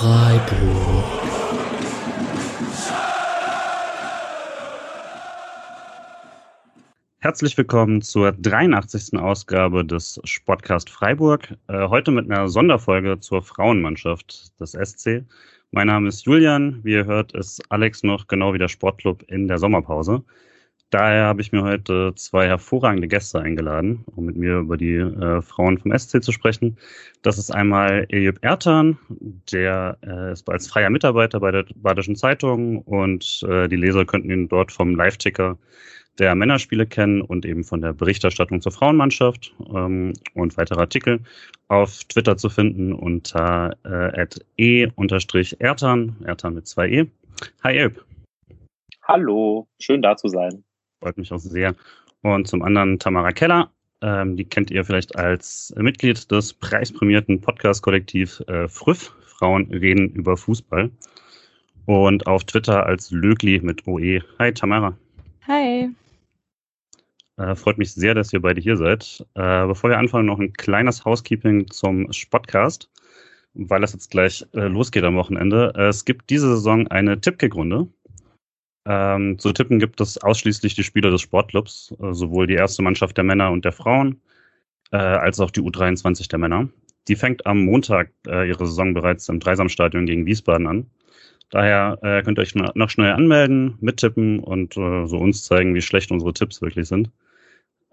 Freiburg. Herzlich willkommen zur 83. Ausgabe des Sportcast Freiburg. Äh, heute mit einer Sonderfolge zur Frauenmannschaft des SC. Mein Name ist Julian. Wie ihr hört, ist Alex noch genau wie der Sportclub in der Sommerpause. Daher habe ich mir heute zwei hervorragende Gäste eingeladen, um mit mir über die äh, Frauen vom SC zu sprechen. Das ist einmal Ejüp Ertan, der äh, ist als freier Mitarbeiter bei der Badischen Zeitung und äh, die Leser könnten ihn dort vom Live-Ticker der Männerspiele kennen und eben von der Berichterstattung zur Frauenmannschaft ähm, und weitere Artikel auf Twitter zu finden unter äh, e-ertan, Ertan mit zwei E. Hi Ejüp. Hallo, schön da zu sein. Freut mich auch sehr. Und zum anderen Tamara Keller. Ähm, die kennt ihr vielleicht als Mitglied des preisprämierten Podcast-Kollektiv äh, Früff. Frauen reden über Fußball. Und auf Twitter als Lögli mit OE. Hi Tamara. Hi. Äh, freut mich sehr, dass ihr beide hier seid. Äh, bevor wir anfangen, noch ein kleines Housekeeping zum Spotcast, weil es jetzt gleich äh, losgeht am Wochenende. Es gibt diese Saison eine Tippkick-Runde. Ähm, zu tippen gibt es ausschließlich die Spieler des Sportclubs, äh, sowohl die erste Mannschaft der Männer und der Frauen, äh, als auch die U23 der Männer. Die fängt am Montag äh, ihre Saison bereits im Dreisamstadion gegen Wiesbaden an. Daher äh, könnt ihr euch noch schnell anmelden, mittippen und äh, so uns zeigen, wie schlecht unsere Tipps wirklich sind.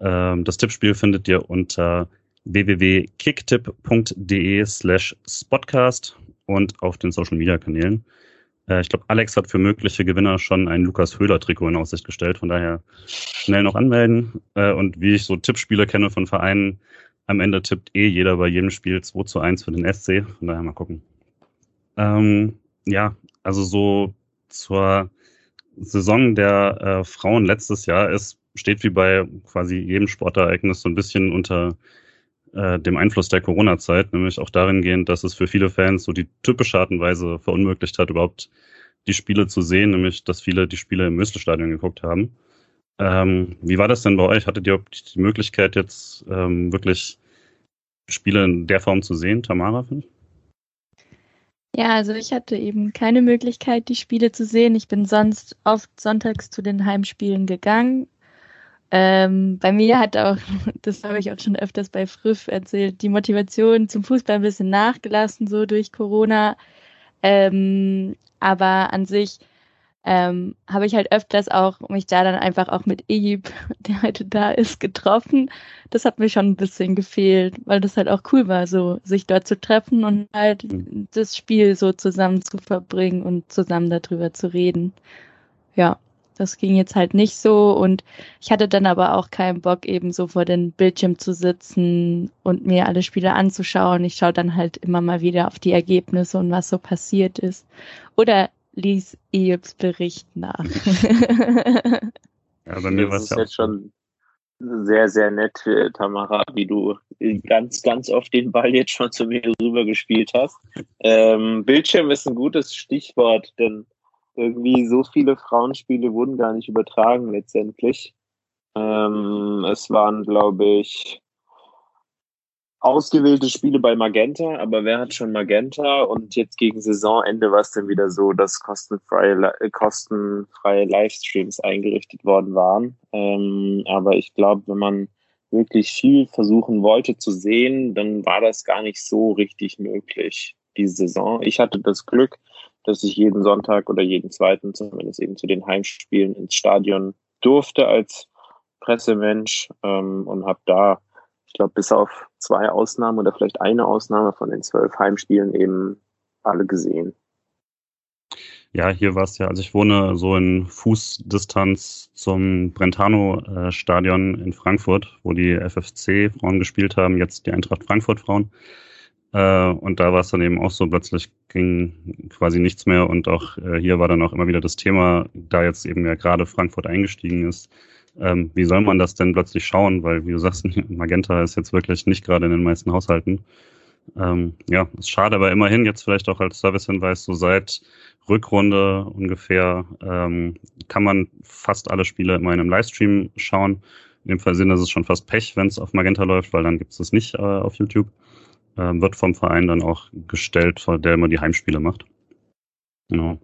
Ähm, das Tippspiel findet ihr unter www.kicktipp.de slash spotcast und auf den Social Media Kanälen. Äh, ich glaube, Alex hat für mögliche Gewinner schon ein Lukas Höhler-Trikot in Aussicht gestellt. Von daher schnell noch anmelden. Äh, und wie ich so Tippspiele kenne von Vereinen, am Ende tippt eh jeder bei jedem Spiel 2 zu 1 für den SC. Von daher mal gucken. Ähm, ja, also so zur Saison der äh, Frauen letztes Jahr ist, steht wie bei quasi jedem Sportereignis so ein bisschen unter äh, dem Einfluss der Corona-Zeit, nämlich auch darin gehend, dass es für viele Fans so die typische Art und Weise verunmöglicht hat, überhaupt die Spiele zu sehen, nämlich dass viele die Spiele im Möstelstadion geguckt haben. Ähm, wie war das denn bei euch? Hattet ihr die Möglichkeit, jetzt ähm, wirklich Spiele in der Form zu sehen, Tamara? Ja, also ich hatte eben keine Möglichkeit, die Spiele zu sehen. Ich bin sonst oft sonntags zu den Heimspielen gegangen, ähm, bei mir hat auch, das habe ich auch schon öfters bei Früff erzählt, die Motivation zum Fußball ein bisschen nachgelassen, so durch Corona. Ähm, aber an sich ähm, habe ich halt öfters auch mich da dann einfach auch mit Egypt, der heute da ist, getroffen. Das hat mir schon ein bisschen gefehlt, weil das halt auch cool war, so sich dort zu treffen und halt mhm. das Spiel so zusammen zu verbringen und zusammen darüber zu reden. Ja. Das ging jetzt halt nicht so und ich hatte dann aber auch keinen Bock, eben so vor den Bildschirm zu sitzen und mir alle Spiele anzuschauen. Ich schaue dann halt immer mal wieder auf die Ergebnisse und was so passiert ist. Oder ließ Ejubs Bericht nach. ja, bei mir war es jetzt schon sehr, sehr nett, Tamara, wie du ganz, ganz oft den Ball jetzt schon zu mir rüber gespielt hast. Ähm, Bildschirm ist ein gutes Stichwort, denn irgendwie so viele Frauenspiele wurden gar nicht übertragen letztendlich. Ähm, es waren, glaube ich, ausgewählte Spiele bei Magenta, aber wer hat schon Magenta? Und jetzt gegen Saisonende war es dann wieder so, dass kostenfreie, äh, kostenfreie Livestreams eingerichtet worden waren. Ähm, aber ich glaube, wenn man wirklich viel versuchen wollte zu sehen, dann war das gar nicht so richtig möglich, diese Saison. Ich hatte das Glück, dass ich jeden Sonntag oder jeden zweiten, zumindest eben zu den Heimspielen ins Stadion durfte als Pressemensch ähm, und habe da, ich glaube, bis auf zwei Ausnahmen oder vielleicht eine Ausnahme von den zwölf Heimspielen eben alle gesehen. Ja, hier war es ja, also ich wohne so in Fußdistanz zum Brentano-Stadion in Frankfurt, wo die FFC-Frauen gespielt haben, jetzt die Eintracht Frankfurt-Frauen. Äh, und da war es dann eben auch so, plötzlich ging quasi nichts mehr. Und auch äh, hier war dann auch immer wieder das Thema, da jetzt eben ja gerade Frankfurt eingestiegen ist, ähm, wie soll man das denn plötzlich schauen? Weil, wie du sagst, Magenta ist jetzt wirklich nicht gerade in den meisten Haushalten. Ähm, ja, ist schade, aber immerhin jetzt vielleicht auch als Servicehinweis, so seit Rückrunde ungefähr ähm, kann man fast alle Spiele immer in einem Livestream schauen. In dem Fall ist es schon fast Pech, wenn es auf Magenta läuft, weil dann gibt es es nicht äh, auf YouTube. Äh, wird vom Verein dann auch gestellt, der immer die Heimspiele macht. Genau.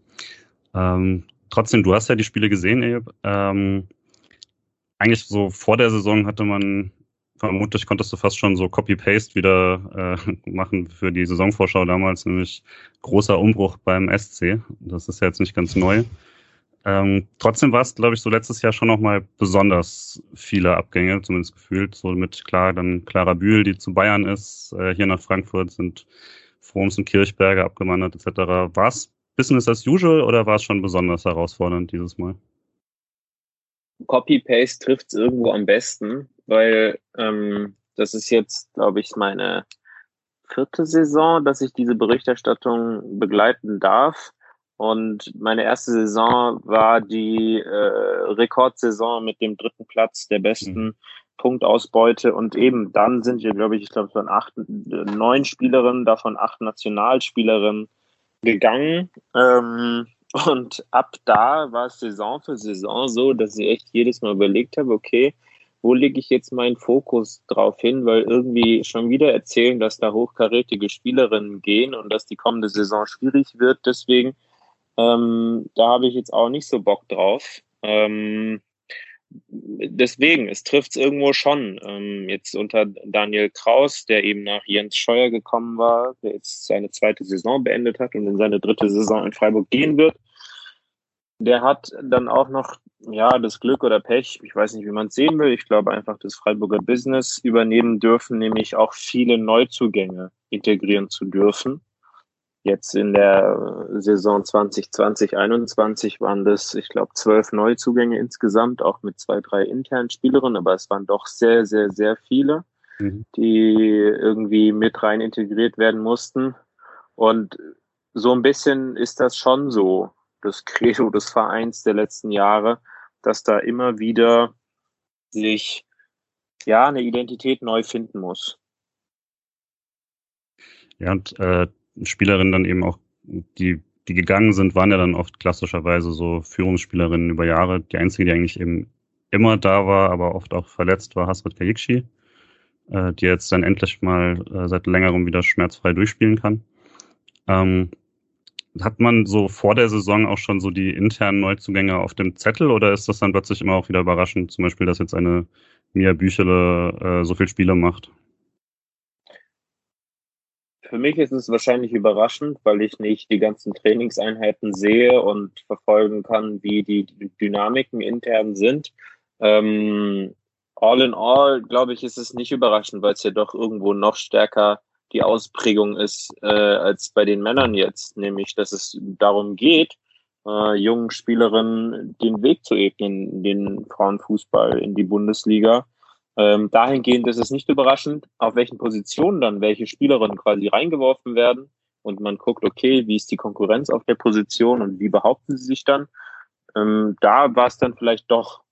Ähm, trotzdem, du hast ja die Spiele gesehen, Ebe. Ähm, eigentlich so vor der Saison hatte man, vermutlich konntest du fast schon so Copy-Paste wieder äh, machen für die Saisonvorschau damals, nämlich großer Umbruch beim SC. Das ist ja jetzt nicht ganz neu. Ähm, trotzdem war es, glaube ich, so letztes Jahr schon nochmal besonders viele Abgänge, zumindest gefühlt. So mit klar, dann Clara Bühl, die zu Bayern ist, äh, hier nach Frankfurt sind Froms und Kirchberger abgewandert etc. War es Business as usual oder war es schon besonders herausfordernd dieses Mal? Copy-Paste trifft es irgendwo am besten, weil ähm, das ist jetzt, glaube ich, meine vierte Saison, dass ich diese Berichterstattung begleiten darf. Und meine erste Saison war die äh, Rekordsaison mit dem dritten Platz der besten mhm. Punktausbeute. Und eben dann sind wir, glaube ich, ich glaube, es waren acht, neun Spielerinnen, davon acht Nationalspielerinnen gegangen. Ähm, und ab da war es Saison für Saison so, dass ich echt jedes Mal überlegt habe, okay, wo lege ich jetzt meinen Fokus drauf hin, weil irgendwie schon wieder erzählen, dass da hochkarätige Spielerinnen gehen und dass die kommende Saison schwierig wird. Deswegen ähm, da habe ich jetzt auch nicht so Bock drauf. Ähm, deswegen, es trifft es irgendwo schon. Ähm, jetzt unter Daniel Kraus, der eben nach Jens Scheuer gekommen war, der jetzt seine zweite Saison beendet hat und in seine dritte Saison in Freiburg gehen wird. Der hat dann auch noch, ja, das Glück oder Pech, ich weiß nicht, wie man es sehen will. Ich glaube einfach, das Freiburger Business übernehmen dürfen, nämlich auch viele Neuzugänge integrieren zu dürfen. Jetzt in der Saison 2020, 21 waren das, ich glaube, zwölf Neuzugänge insgesamt, auch mit zwei, drei internen Spielerinnen, aber es waren doch sehr, sehr, sehr viele, mhm. die irgendwie mit rein integriert werden mussten. Und so ein bisschen ist das schon so, das Credo des Vereins der letzten Jahre, dass da immer wieder sich ja eine Identität neu finden muss. Ja, und äh, Spielerinnen dann eben auch, die, die gegangen sind, waren ja dann oft klassischerweise so Führungsspielerinnen über Jahre. Die einzige, die eigentlich eben immer da war, aber oft auch verletzt war, Hasrit Kayikshi, äh, die jetzt dann endlich mal äh, seit längerem wieder schmerzfrei durchspielen kann. Ähm, hat man so vor der Saison auch schon so die internen Neuzugänge auf dem Zettel oder ist das dann plötzlich immer auch wieder überraschend, zum Beispiel, dass jetzt eine Mia Büchele äh, so viel Spiele macht? Für mich ist es wahrscheinlich überraschend, weil ich nicht die ganzen Trainingseinheiten sehe und verfolgen kann, wie die Dynamiken intern sind. Ähm, all in all, glaube ich, ist es nicht überraschend, weil es ja doch irgendwo noch stärker die Ausprägung ist äh, als bei den Männern jetzt, nämlich dass es darum geht, äh, jungen Spielerinnen den Weg zu ebnen den Frauenfußball, in die Bundesliga. Ähm, dahingehend ist es nicht überraschend, auf welchen Positionen dann welche Spielerinnen quasi reingeworfen werden und man guckt, okay, wie ist die Konkurrenz auf der Position und wie behaupten sie sich dann. Ähm, da war es dann vielleicht doch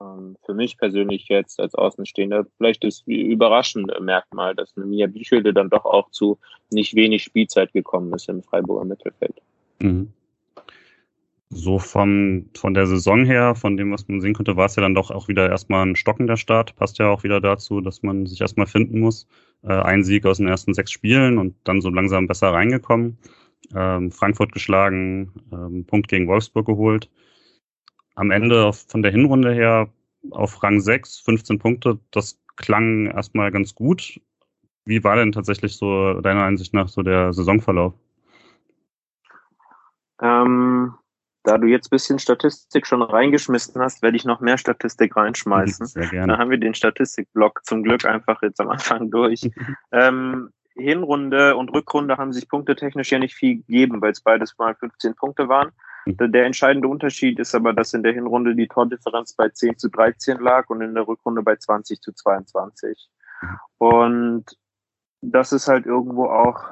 ähm, für mich persönlich jetzt als Außenstehender vielleicht das überraschende Merkmal, dass eine Mia Bischelde dann doch auch zu nicht wenig Spielzeit gekommen ist im Freiburger Mittelfeld. Mhm so vom, von der Saison her, von dem, was man sehen konnte, war es ja dann doch auch wieder erstmal ein stockender Start. Passt ja auch wieder dazu, dass man sich erstmal finden muss. Äh, ein Sieg aus den ersten sechs Spielen und dann so langsam besser reingekommen. Ähm, Frankfurt geschlagen, ähm, Punkt gegen Wolfsburg geholt. Am Ende auf, von der Hinrunde her auf Rang 6, 15 Punkte. Das klang erstmal ganz gut. Wie war denn tatsächlich so deiner Ansicht nach so der Saisonverlauf? Ähm, da du jetzt bisschen Statistik schon reingeschmissen hast, werde ich noch mehr Statistik reinschmeißen. Sehr gerne. Da haben wir den Statistikblock zum Glück einfach jetzt am Anfang durch. ähm, Hinrunde und Rückrunde haben sich punktetechnisch ja nicht viel gegeben, weil es beides mal 15 Punkte waren. Mhm. Der entscheidende Unterschied ist aber, dass in der Hinrunde die Tordifferenz bei 10 zu 13 lag und in der Rückrunde bei 20 zu 22. Mhm. Und das ist halt irgendwo auch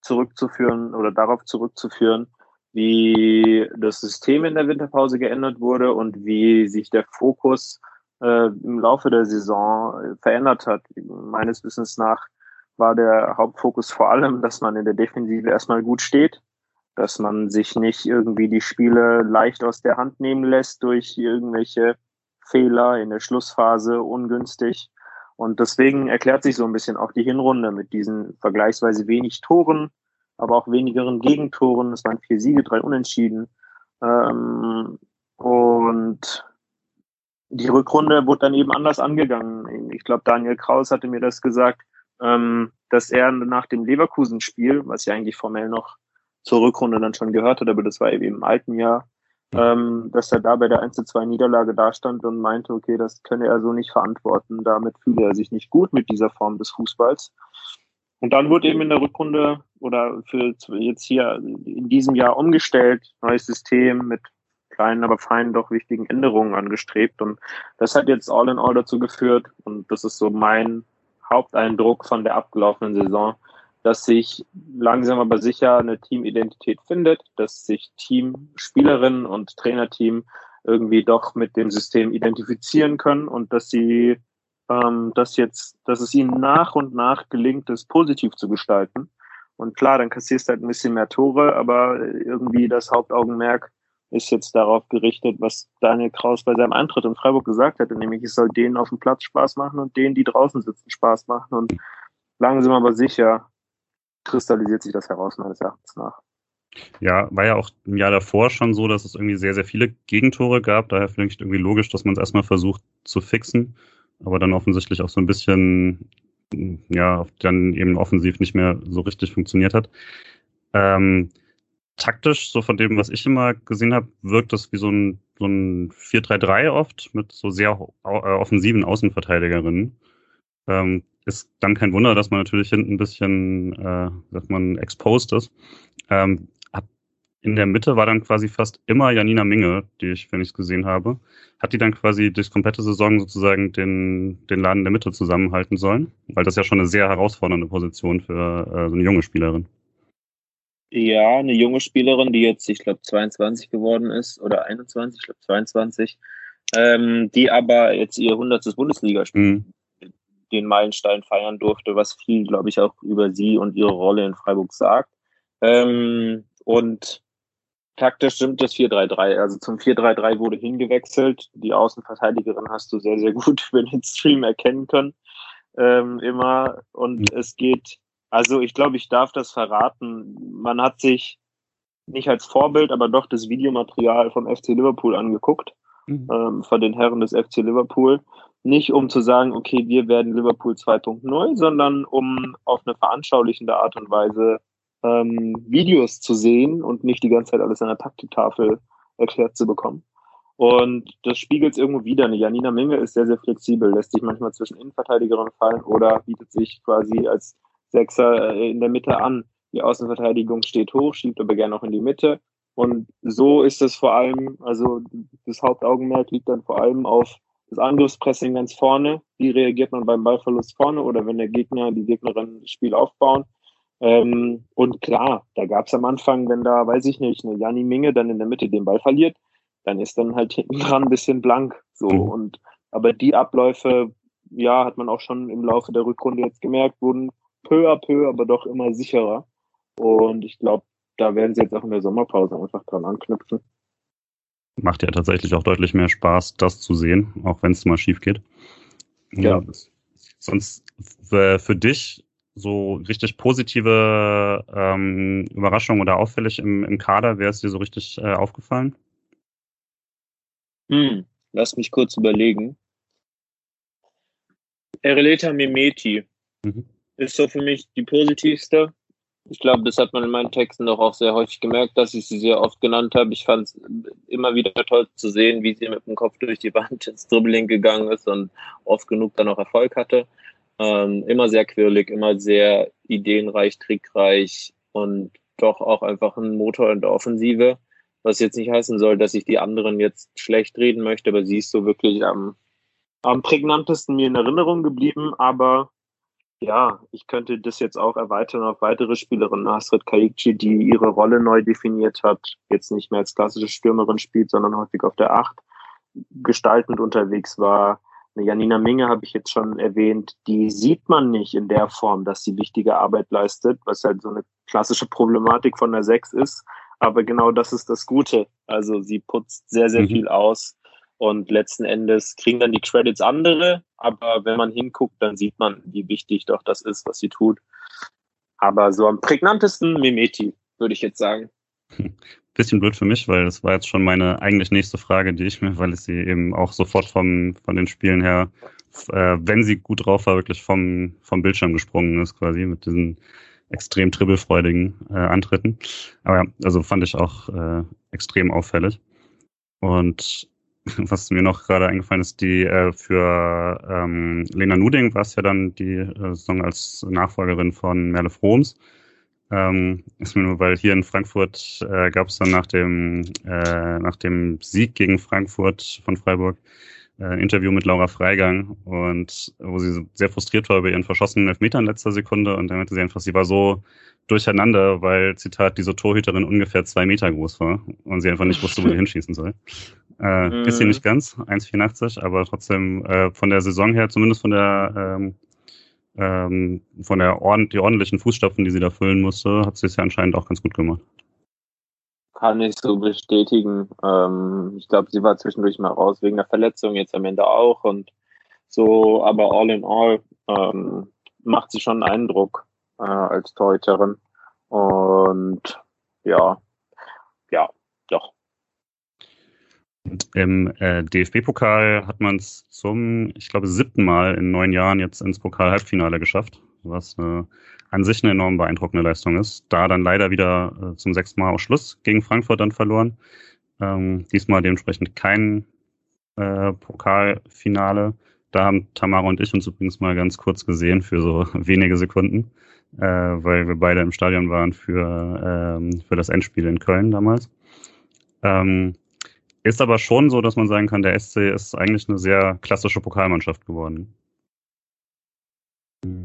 zurückzuführen oder darauf zurückzuführen, wie das System in der Winterpause geändert wurde und wie sich der Fokus äh, im Laufe der Saison äh, verändert hat. Meines Wissens nach war der Hauptfokus vor allem, dass man in der Defensive erstmal gut steht, dass man sich nicht irgendwie die Spiele leicht aus der Hand nehmen lässt durch irgendwelche Fehler in der Schlussphase ungünstig Und deswegen erklärt sich so ein bisschen auch die Hinrunde mit diesen vergleichsweise wenig Toren, aber auch wenigeren Gegentoren. Es waren vier Siege, drei Unentschieden. Ähm, und die Rückrunde wurde dann eben anders angegangen. Ich glaube, Daniel Kraus hatte mir das gesagt, ähm, dass er nach dem Leverkusen-Spiel, was ja eigentlich formell noch zur Rückrunde dann schon gehört hat, aber das war eben im alten Jahr, ähm, dass er da bei der 1 2 Niederlage dastand und meinte, okay, das könne er so nicht verantworten. Damit fühle er sich nicht gut mit dieser Form des Fußballs. Und dann wurde eben in der Rückrunde oder für jetzt hier in diesem Jahr umgestellt, neues System mit kleinen, aber feinen, doch wichtigen Änderungen angestrebt. Und das hat jetzt all in all dazu geführt, und das ist so mein Haupteindruck von der abgelaufenen Saison, dass sich langsam aber sicher eine Teamidentität findet, dass sich Team, Spielerinnen und Trainerteam irgendwie doch mit dem System identifizieren können und dass sie ähm, dass jetzt, dass es ihnen nach und nach gelingt, es positiv zu gestalten. Und klar, dann kassierst du halt ein bisschen mehr Tore, aber irgendwie das Hauptaugenmerk ist jetzt darauf gerichtet, was Daniel Kraus bei seinem Eintritt in Freiburg gesagt hatte, nämlich es soll denen auf dem Platz Spaß machen und denen, die draußen sitzen, Spaß machen. Und langsam aber sicher kristallisiert sich das heraus, meines Erachtens nach. Ja, war ja auch im Jahr davor schon so, dass es irgendwie sehr, sehr viele Gegentore gab. Daher vielleicht irgendwie logisch, dass man es erstmal versucht zu fixen, aber dann offensichtlich auch so ein bisschen, ja, dann eben offensiv nicht mehr so richtig funktioniert hat. Ähm, taktisch, so von dem, was ich immer gesehen habe, wirkt das wie so ein, so ein 4-3-3 oft mit so sehr äh, offensiven Außenverteidigerinnen. Ähm, ist dann kein Wunder, dass man natürlich hinten ein bisschen, äh, sagt man, exposed ist. Ähm, in der Mitte war dann quasi fast immer Janina Minge, die ich, wenn ich es gesehen habe. Hat die dann quasi durchs komplette Saison sozusagen den, den Laden der Mitte zusammenhalten sollen? Weil das ja schon eine sehr herausfordernde Position für äh, so eine junge Spielerin. Ja, eine junge Spielerin, die jetzt, ich glaube, 22 geworden ist oder 21, ich glaube 22, ähm, die aber jetzt ihr 100. Bundesligaspiel mhm. den Meilenstein feiern durfte, was viel, glaube ich, auch über sie und ihre Rolle in Freiburg sagt. Ähm, und taktisch stimmt das 4-3-3. Also zum 4-3-3 wurde hingewechselt. Die Außenverteidigerin hast du sehr, sehr gut über den Stream erkennen können. Ähm, immer. Und mhm. es geht also ich glaube, ich darf das verraten. Man hat sich nicht als Vorbild, aber doch das Videomaterial vom FC Liverpool angeguckt, mhm. ähm, von den Herren des FC Liverpool. Nicht um zu sagen, okay, wir werden Liverpool 2.0, sondern um auf eine veranschaulichende Art und Weise ähm, Videos zu sehen und nicht die ganze Zeit alles an der Taktiktafel erklärt zu bekommen. Und das spiegelt es irgendwo wieder. Janina Minge ist sehr, sehr flexibel, lässt sich manchmal zwischen Innenverteidigerinnen fallen oder bietet sich quasi als Sechser äh, in der Mitte an. Die Außenverteidigung steht hoch, schiebt aber gerne auch in die Mitte. Und so ist es vor allem, also das Hauptaugenmerk liegt dann vor allem auf das Angriffspressing ganz vorne. Wie reagiert man beim Ballverlust vorne oder wenn der Gegner, die Gegnerin das Spiel aufbauen? Ähm, und klar, da gab es am Anfang, wenn da, weiß ich nicht, eine Janni Minge dann in der Mitte den Ball verliert, dann ist dann halt hinten dran ein bisschen blank. So mhm. und aber die Abläufe, ja, hat man auch schon im Laufe der Rückrunde jetzt gemerkt, wurden peu à peu, aber doch immer sicherer. Und ich glaube, da werden sie jetzt auch in der Sommerpause einfach dran anknüpfen. Macht ja tatsächlich auch deutlich mehr Spaß, das zu sehen, auch wenn es mal schief geht. Ja. ja. Sonst äh, für dich so richtig positive ähm, Überraschung oder auffällig im, im Kader, wäre es dir so richtig äh, aufgefallen? Hm, lass mich kurz überlegen. Ereleta Mimeti. Mhm ist so für mich die positivste. Ich glaube, das hat man in meinen Texten doch auch sehr häufig gemerkt, dass ich sie sehr oft genannt habe. Ich fand es immer wieder toll zu sehen, wie sie mit dem Kopf durch die Wand ins Dribbling gegangen ist und oft genug dann auch Erfolg hatte. Ähm, immer sehr quirlig, immer sehr ideenreich, trickreich und doch auch einfach ein Motor in der Offensive. Was jetzt nicht heißen soll, dass ich die anderen jetzt schlecht reden möchte, aber sie ist so wirklich am, am prägnantesten mir in Erinnerung geblieben. Aber ja, ich könnte das jetzt auch erweitern auf weitere Spielerinnen. Nasrid Kaikci, die ihre Rolle neu definiert hat, jetzt nicht mehr als klassische Stürmerin spielt, sondern häufig auf der Acht gestaltend unterwegs war. Eine Janina Minge habe ich jetzt schon erwähnt, die sieht man nicht in der Form, dass sie wichtige Arbeit leistet, was halt so eine klassische Problematik von der Sechs ist. Aber genau das ist das Gute. Also sie putzt sehr, sehr mhm. viel aus, Und letzten Endes kriegen dann die Credits andere, aber wenn man hinguckt, dann sieht man, wie wichtig doch das ist, was sie tut. Aber so am prägnantesten Mimeti, würde ich jetzt sagen. Bisschen blöd für mich, weil das war jetzt schon meine eigentlich nächste Frage, die ich mir, weil ich sie eben auch sofort vom, von den Spielen her, äh, wenn sie gut drauf war, wirklich vom, vom Bildschirm gesprungen ist, quasi mit diesen extrem dribbelfreudigen äh, Antritten. Aber ja, also fand ich auch äh, extrem auffällig. Und was mir noch gerade eingefallen ist, die äh, für ähm, Lena Nuding war es ja dann die äh, Song als Nachfolgerin von Merle Froms. Ähm, ist mir nur, weil hier in Frankfurt äh, gab es dann nach dem, äh, nach dem Sieg gegen Frankfurt von Freiburg äh, ein Interview mit Laura Freigang und wo sie sehr frustriert war über ihren verschossenen Elfmeter in letzter Sekunde und dann meinte sie einfach, sie war so durcheinander, weil, Zitat, diese Torhüterin ungefähr zwei Meter groß war und sie einfach nicht wusste, wo sie hinschießen soll. Äh, mhm. Ist sie nicht ganz, 1,84, aber trotzdem äh, von der Saison her, zumindest von der ähm, ähm, von der ordent die ordentlichen Fußstapfen, die sie da füllen musste, hat sie es ja anscheinend auch ganz gut gemacht. Kann ich so bestätigen. Ähm, ich glaube, sie war zwischendurch mal raus wegen der Verletzung, jetzt am Ende auch und so, aber all in all ähm, macht sie schon einen Eindruck äh, als Torhüterin. Und ja, ja, doch. Und im äh, DFB-Pokal hat man es zum, ich glaube, siebten Mal in neun Jahren jetzt ins Pokal-Halbfinale geschafft, was äh, an sich eine enorm beeindruckende Leistung ist. Da dann leider wieder äh, zum sechsten Mal aus Schluss gegen Frankfurt dann verloren. Ähm, diesmal dementsprechend kein äh, Pokalfinale. Da haben Tamara und ich uns übrigens mal ganz kurz gesehen für so wenige Sekunden äh, weil wir beide im Stadion waren für, ähm, für das Endspiel in Köln damals. Ähm, ist aber schon so, dass man sagen kann, der SC ist eigentlich eine sehr klassische Pokalmannschaft geworden.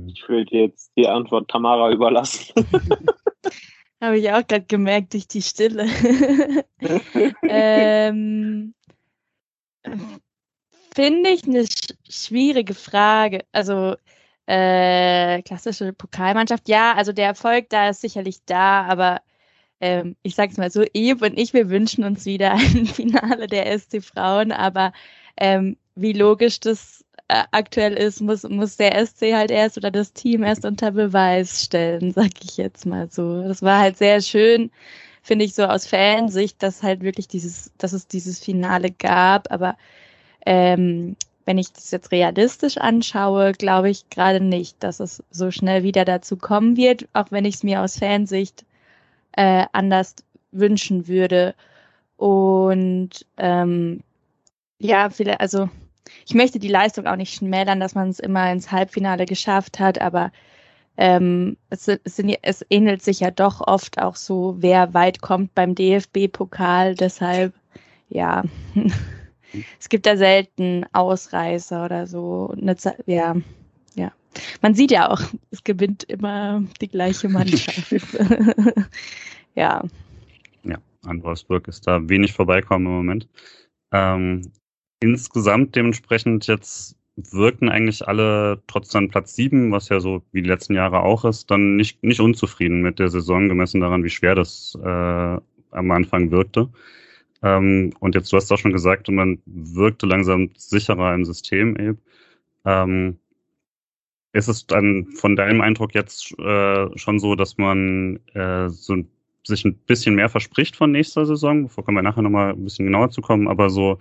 Ich würde jetzt die Antwort Tamara überlassen. Habe ich auch gerade gemerkt durch die Stille. ähm, Finde ich eine sch schwierige Frage. Also äh, klassische Pokalmannschaft, ja, also der Erfolg da ist sicherlich da, aber ähm, ich sag's mal so, Eve und ich, wir wünschen uns wieder ein Finale der SC Frauen, aber ähm, wie logisch das äh, aktuell ist, muss, muss der SC halt erst oder das Team erst unter Beweis stellen, sag ich jetzt mal so. Das war halt sehr schön, finde ich so aus Fansicht, dass halt wirklich dieses, dass es dieses Finale gab, aber ähm, wenn ich das jetzt realistisch anschaue, glaube ich gerade nicht, dass es so schnell wieder dazu kommen wird, auch wenn ich es mir aus Fansicht äh, anders wünschen würde. Und ähm, ja, viele, also ich möchte die Leistung auch nicht schmälern, dass man es immer ins Halbfinale geschafft hat, aber ähm, es, es, sind, es ähnelt sich ja doch oft auch so, wer weit kommt beim DFB-Pokal. Deshalb, ja. es gibt da selten Ausreißer oder so. ja, ja. Man sieht ja auch, es gewinnt immer die gleiche Mannschaft. ja. Ja, an Wolfsburg ist da wenig vorbeikommen im Moment. Ähm, insgesamt dementsprechend jetzt wirken eigentlich alle trotz dann Platz sieben, was ja so wie die letzten Jahre auch ist, dann nicht, nicht unzufrieden mit der Saison, gemessen daran, wie schwer das äh, am Anfang wirkte. Ähm, und jetzt, du hast auch schon gesagt, man wirkte langsam sicherer im System eben. Ähm, ist es dann von deinem Eindruck jetzt äh, schon so, dass man äh, so sich ein bisschen mehr verspricht von nächster Saison? Bevor können wir nachher nochmal ein bisschen genauer zu kommen, aber so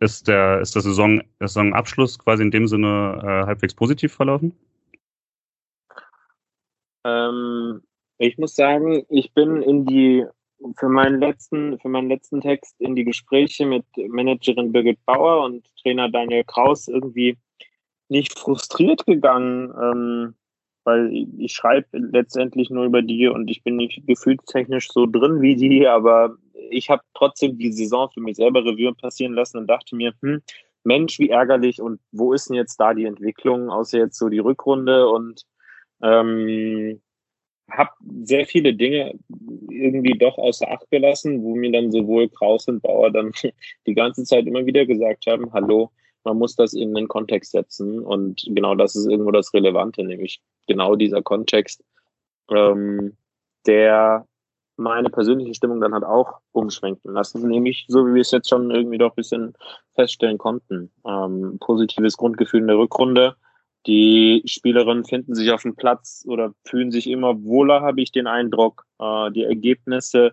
ist der, ist der Saison, der Saisonabschluss quasi in dem Sinne äh, halbwegs positiv verlaufen? Ähm, ich muss sagen, ich bin in die für meinen letzten, für meinen letzten Text in die Gespräche mit Managerin Birgit Bauer und Trainer Daniel Kraus irgendwie nicht frustriert gegangen, ähm, weil ich schreibe letztendlich nur über die und ich bin nicht gefühlstechnisch so drin wie die, aber ich habe trotzdem die Saison für mich selber Revue passieren lassen und dachte mir, hm, Mensch, wie ärgerlich und wo ist denn jetzt da die Entwicklung, außer jetzt so die Rückrunde und ähm, habe sehr viele Dinge irgendwie doch außer Acht gelassen, wo mir dann sowohl Kraus und Bauer dann die ganze Zeit immer wieder gesagt haben, hallo, man muss das in den Kontext setzen und genau das ist irgendwo das Relevante, nämlich genau dieser Kontext, ähm, der meine persönliche Stimmung dann halt auch umschwenken lassen, nämlich so wie wir es jetzt schon irgendwie doch ein bisschen feststellen konnten. Ähm, positives Grundgefühl in der Rückrunde. Die Spielerinnen finden sich auf dem Platz oder fühlen sich immer wohler, habe ich den Eindruck. Äh, die Ergebnisse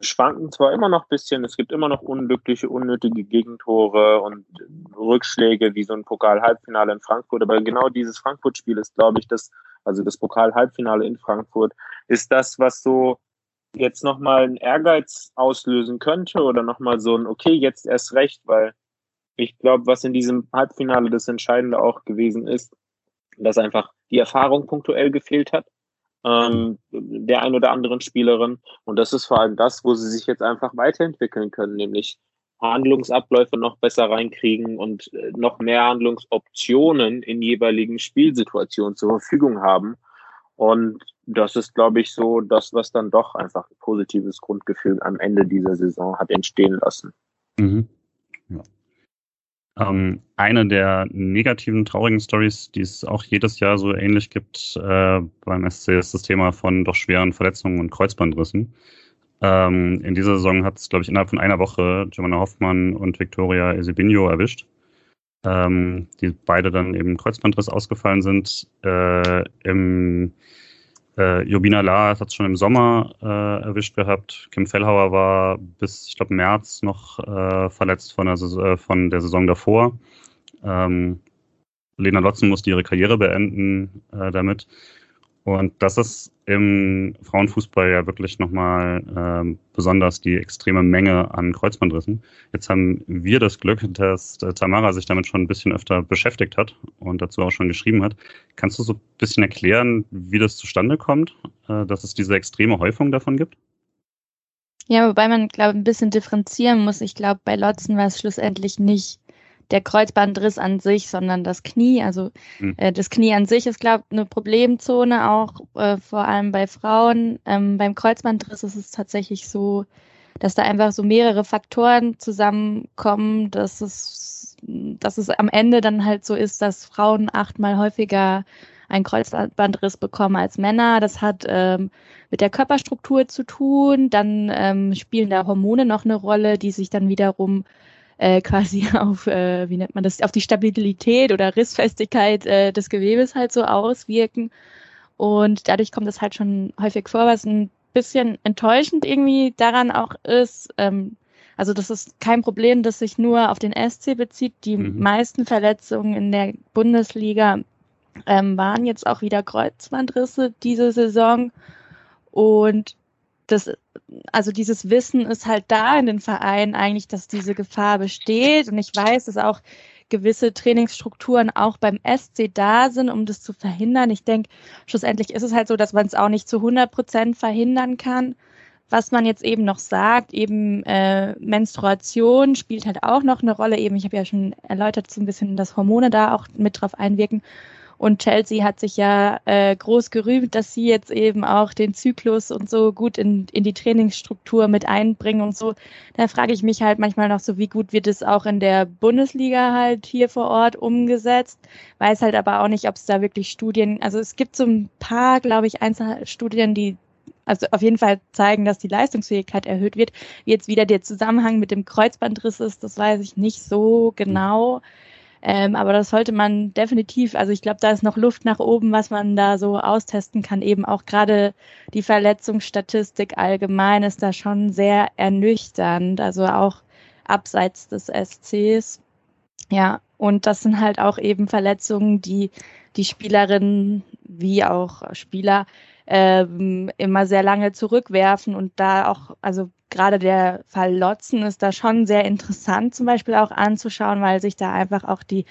schwanken zwar immer noch ein bisschen, es gibt immer noch unglückliche, unnötige Gegentore und Rückschläge wie so ein Pokal-Halbfinale in Frankfurt, aber genau dieses Frankfurt-Spiel ist, glaube ich, das, also das Pokal-Halbfinale in Frankfurt, ist das, was so jetzt nochmal einen Ehrgeiz auslösen könnte oder nochmal so ein, okay, jetzt erst recht, weil ich glaube, was in diesem Halbfinale das Entscheidende auch gewesen ist, dass einfach die Erfahrung punktuell gefehlt hat ähm, der ein oder anderen Spielerin. Und das ist vor allem das, wo sie sich jetzt einfach weiterentwickeln können, nämlich Handlungsabläufe noch besser reinkriegen und äh, noch mehr Handlungsoptionen in jeweiligen Spielsituationen zur Verfügung haben. Und das ist, glaube ich, so das, was dann doch einfach ein positives Grundgefühl am Ende dieser Saison hat entstehen lassen. Mhm. Ähm, eine der negativen, traurigen Stories, die es auch jedes Jahr so ähnlich gibt äh, beim SC, ist das Thema von doch schweren Verletzungen und Kreuzbandrissen. Ähm, in dieser Saison hat es, glaube ich, innerhalb von einer Woche Giovanna Hoffmann und Victoria Esibinho erwischt, ähm, die beide dann eben Kreuzbandriss ausgefallen sind. Äh, Im äh, Jobina La hat es schon im Sommer äh, erwischt gehabt. Kim Fellhauer war bis, ich glaube, März noch äh, verletzt von der, äh, von der Saison davor. Ähm, Lena Lotzen musste ihre Karriere beenden äh, damit. Und das ist im Frauenfußball ja wirklich nochmal ähm, besonders die extreme Menge an Kreuzbandrissen. Jetzt haben wir das Glück, dass äh, Tamara sich damit schon ein bisschen öfter beschäftigt hat und dazu auch schon geschrieben hat. Kannst du so ein bisschen erklären, wie das zustande kommt, äh, dass es diese extreme Häufung davon gibt? Ja, wobei man, glaube ich, ein bisschen differenzieren muss. Ich glaube, bei Lotzen war es schlussendlich nicht der Kreuzbandriss an sich, sondern das Knie. Also mhm. äh, das Knie an sich ist, glaube ich, eine Problemzone, auch äh, vor allem bei Frauen. Ähm, beim Kreuzbandriss ist es tatsächlich so, dass da einfach so mehrere Faktoren zusammenkommen, dass es, dass es am Ende dann halt so ist, dass Frauen achtmal häufiger einen Kreuzbandriss bekommen als Männer. Das hat ähm, mit der Körperstruktur zu tun. Dann ähm, spielen da Hormone noch eine Rolle, die sich dann wiederum äh, quasi auf, äh, wie nennt man das, auf die Stabilität oder Rissfestigkeit äh, des Gewebes halt so auswirken. Und dadurch kommt es halt schon häufig vor, was ein bisschen enttäuschend irgendwie daran auch ist. Ähm, also das ist kein Problem, das sich nur auf den SC bezieht. Die mhm. meisten Verletzungen in der Bundesliga ähm, waren jetzt auch wieder Kreuzbandrisse diese Saison. Und das, also dieses Wissen ist halt da in den Vereinen eigentlich, dass diese Gefahr besteht. Und ich weiß, dass auch gewisse Trainingsstrukturen auch beim SC da sind, um das zu verhindern. Ich denke, schlussendlich ist es halt so, dass man es auch nicht zu 100 Prozent verhindern kann. Was man jetzt eben noch sagt, eben äh, Menstruation spielt halt auch noch eine Rolle. Eben, ich habe ja schon erläutert, so ein bisschen, dass Hormone da auch mit drauf einwirken. Und Chelsea hat sich ja äh, groß gerühmt, dass sie jetzt eben auch den Zyklus und so gut in, in die Trainingsstruktur mit einbringen und so. Da frage ich mich halt manchmal noch so, wie gut wird es auch in der Bundesliga halt hier vor Ort umgesetzt. Weiß halt aber auch nicht, ob es da wirklich Studien, also es gibt so ein paar, glaube ich, Einzelstudien, die also auf jeden Fall zeigen, dass die Leistungsfähigkeit erhöht wird. Wie jetzt wieder der Zusammenhang mit dem Kreuzbandriss ist, das weiß ich nicht so genau. Ähm, aber das sollte man definitiv, also ich glaube, da ist noch Luft nach oben, was man da so austesten kann. Eben auch gerade die Verletzungsstatistik allgemein ist da schon sehr ernüchternd, also auch abseits des SCs. Ja, und das sind halt auch eben Verletzungen, die die Spielerinnen wie auch Spieler ähm, immer sehr lange zurückwerfen und da auch, also gerade der Fall Lotzen ist da schon sehr interessant zum Beispiel auch anzuschauen, weil sich da einfach auch die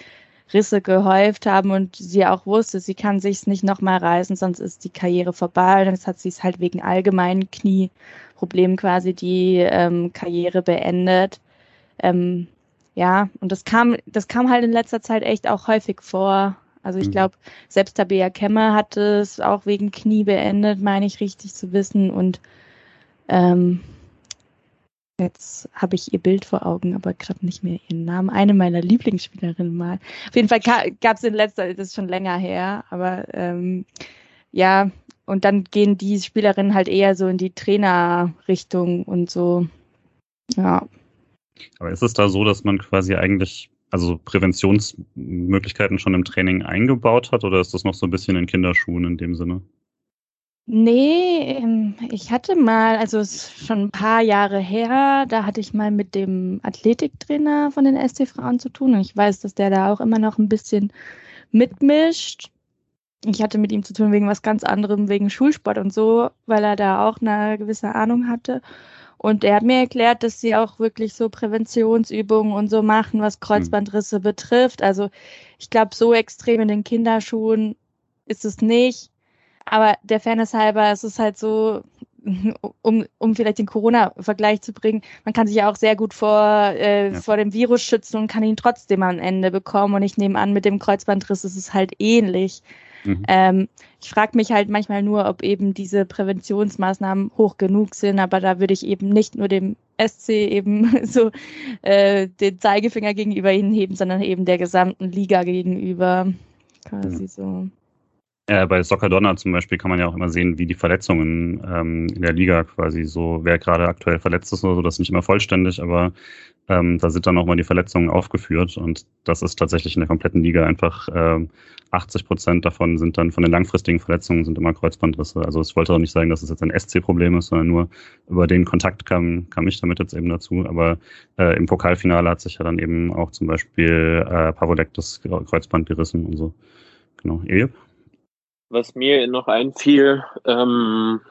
Risse gehäuft haben und sie auch wusste, sie kann sich's nicht nochmal reißen, sonst ist die Karriere vorbei. Und jetzt hat sie es halt wegen allgemeinen Knieproblemen quasi die ähm, Karriere beendet. Ähm, ja, und das kam, das kam halt in letzter Zeit echt auch häufig vor. Also ich mhm. glaube, selbst Tabea Kemmer hat es auch wegen Knie beendet, meine ich richtig zu wissen. Und ähm, jetzt habe ich ihr Bild vor Augen, aber gerade nicht mehr ihren Namen. Eine meiner Lieblingsspielerinnen mal. Auf jeden Fall gab es in letzter, das ist schon länger her, aber ähm, ja, und dann gehen die Spielerinnen halt eher so in die Trainerrichtung und so. Ja. Aber ist es da so, dass man quasi eigentlich also Präventionsmöglichkeiten schon im Training eingebaut hat oder ist das noch so ein bisschen in Kinderschuhen in dem Sinne? Nee, ähm, ich hatte mal, also es ist schon ein paar Jahre her, da hatte ich mal mit dem Athletiktrainer von den SC Frauen zu tun und ich weiß, dass der da auch immer noch ein bisschen mitmischt. Ich hatte mit ihm zu tun wegen was ganz anderem, wegen Schulsport und so, weil er da auch eine gewisse Ahnung hatte. Und er hat mir erklärt, dass sie auch wirklich so Präventionsübungen und so machen, was Kreuzbandrisse mhm. betrifft. Also ich glaube, so extrem in den Kinderschuhen ist es nicht. Aber der Fairness halber, es ist halt so, um, um vielleicht den Corona-Vergleich zu bringen, man kann sich ja auch sehr gut vor, äh, ja. vor dem Virus schützen und kann ihn trotzdem am Ende bekommen. Und ich nehme an, mit dem Kreuzbandriss ist es halt ähnlich. Mhm. Ähm, ich frage mich halt manchmal nur, ob eben diese Präventionsmaßnahmen hoch genug sind, aber da würde ich eben nicht nur dem SC eben so äh, den Zeigefinger gegenüber ihnen heben, sondern eben der gesamten Liga gegenüber. Quasi mhm. so. Äh, bei Soccer Donner zum Beispiel kann man ja auch immer sehen, wie die Verletzungen ähm, in der Liga quasi so, wer gerade aktuell verletzt ist oder so, das ist nicht immer vollständig, aber ähm, da sind dann auch mal die Verletzungen aufgeführt und das ist tatsächlich in der kompletten Liga einfach ähm, 80 Prozent davon sind dann von den langfristigen Verletzungen sind immer Kreuzbandrisse. Also ich wollte auch nicht sagen, dass es jetzt ein SC-Problem ist, sondern nur über den Kontakt kam, kam ich damit jetzt eben dazu. Aber äh, im Pokalfinale hat sich ja dann eben auch zum Beispiel äh, Pavolek das Kreuzband gerissen und so. Genau. Ejeb? Was mir noch einfiel, ähm,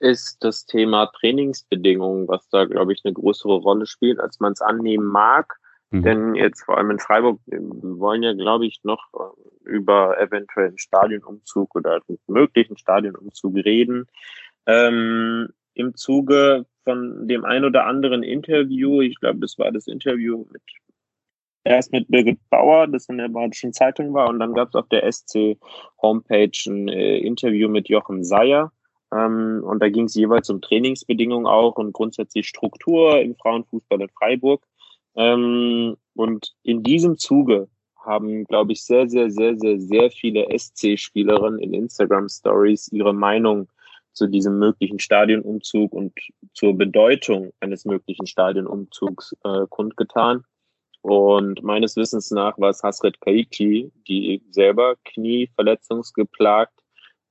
ist das Thema Trainingsbedingungen, was da, glaube ich, eine größere Rolle spielt, als man es annehmen mag. Mhm. Denn jetzt vor allem in Freiburg, wir wollen ja, glaube ich, noch äh, über eventuellen Stadionumzug oder einen möglichen Stadionumzug reden. Ähm, Im Zuge von dem ein oder anderen Interview, ich glaube, das war das Interview mit erst mit Birgit Bauer, das in der Badischen Zeitung war, und dann gab es auf der SC-Homepage ein äh, Interview mit Jochen Seyer. Ähm, und da ging es jeweils um Trainingsbedingungen auch und grundsätzlich Struktur im Frauenfußball in Freiburg. Ähm, und in diesem Zuge haben, glaube ich, sehr, sehr, sehr, sehr, sehr viele SC-Spielerinnen in Instagram-Stories ihre Meinung zu diesem möglichen Stadionumzug und zur Bedeutung eines möglichen Stadionumzugs äh, kundgetan. Und meines Wissens nach war es Hasret Kaiki, die selber knieverletzungsgeplagt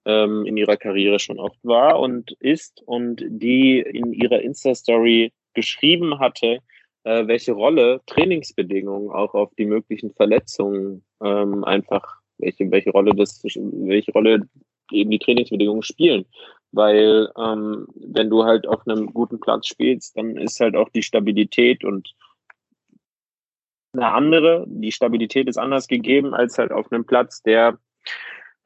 ähm, in ihrer Karriere schon oft war und ist und die in ihrer Insta-Story geschrieben hatte, äh, welche Rolle Trainingsbedingungen auch auf die möglichen Verletzungen ähm, einfach, welche, welche Rolle das, welche Rolle eben die Trainingsbedingungen spielen. Weil ähm, wenn du halt auf einem guten Platz spielst, dann ist halt auch die Stabilität und eine andere. Die Stabilität ist anders gegeben als halt auf einem Platz, der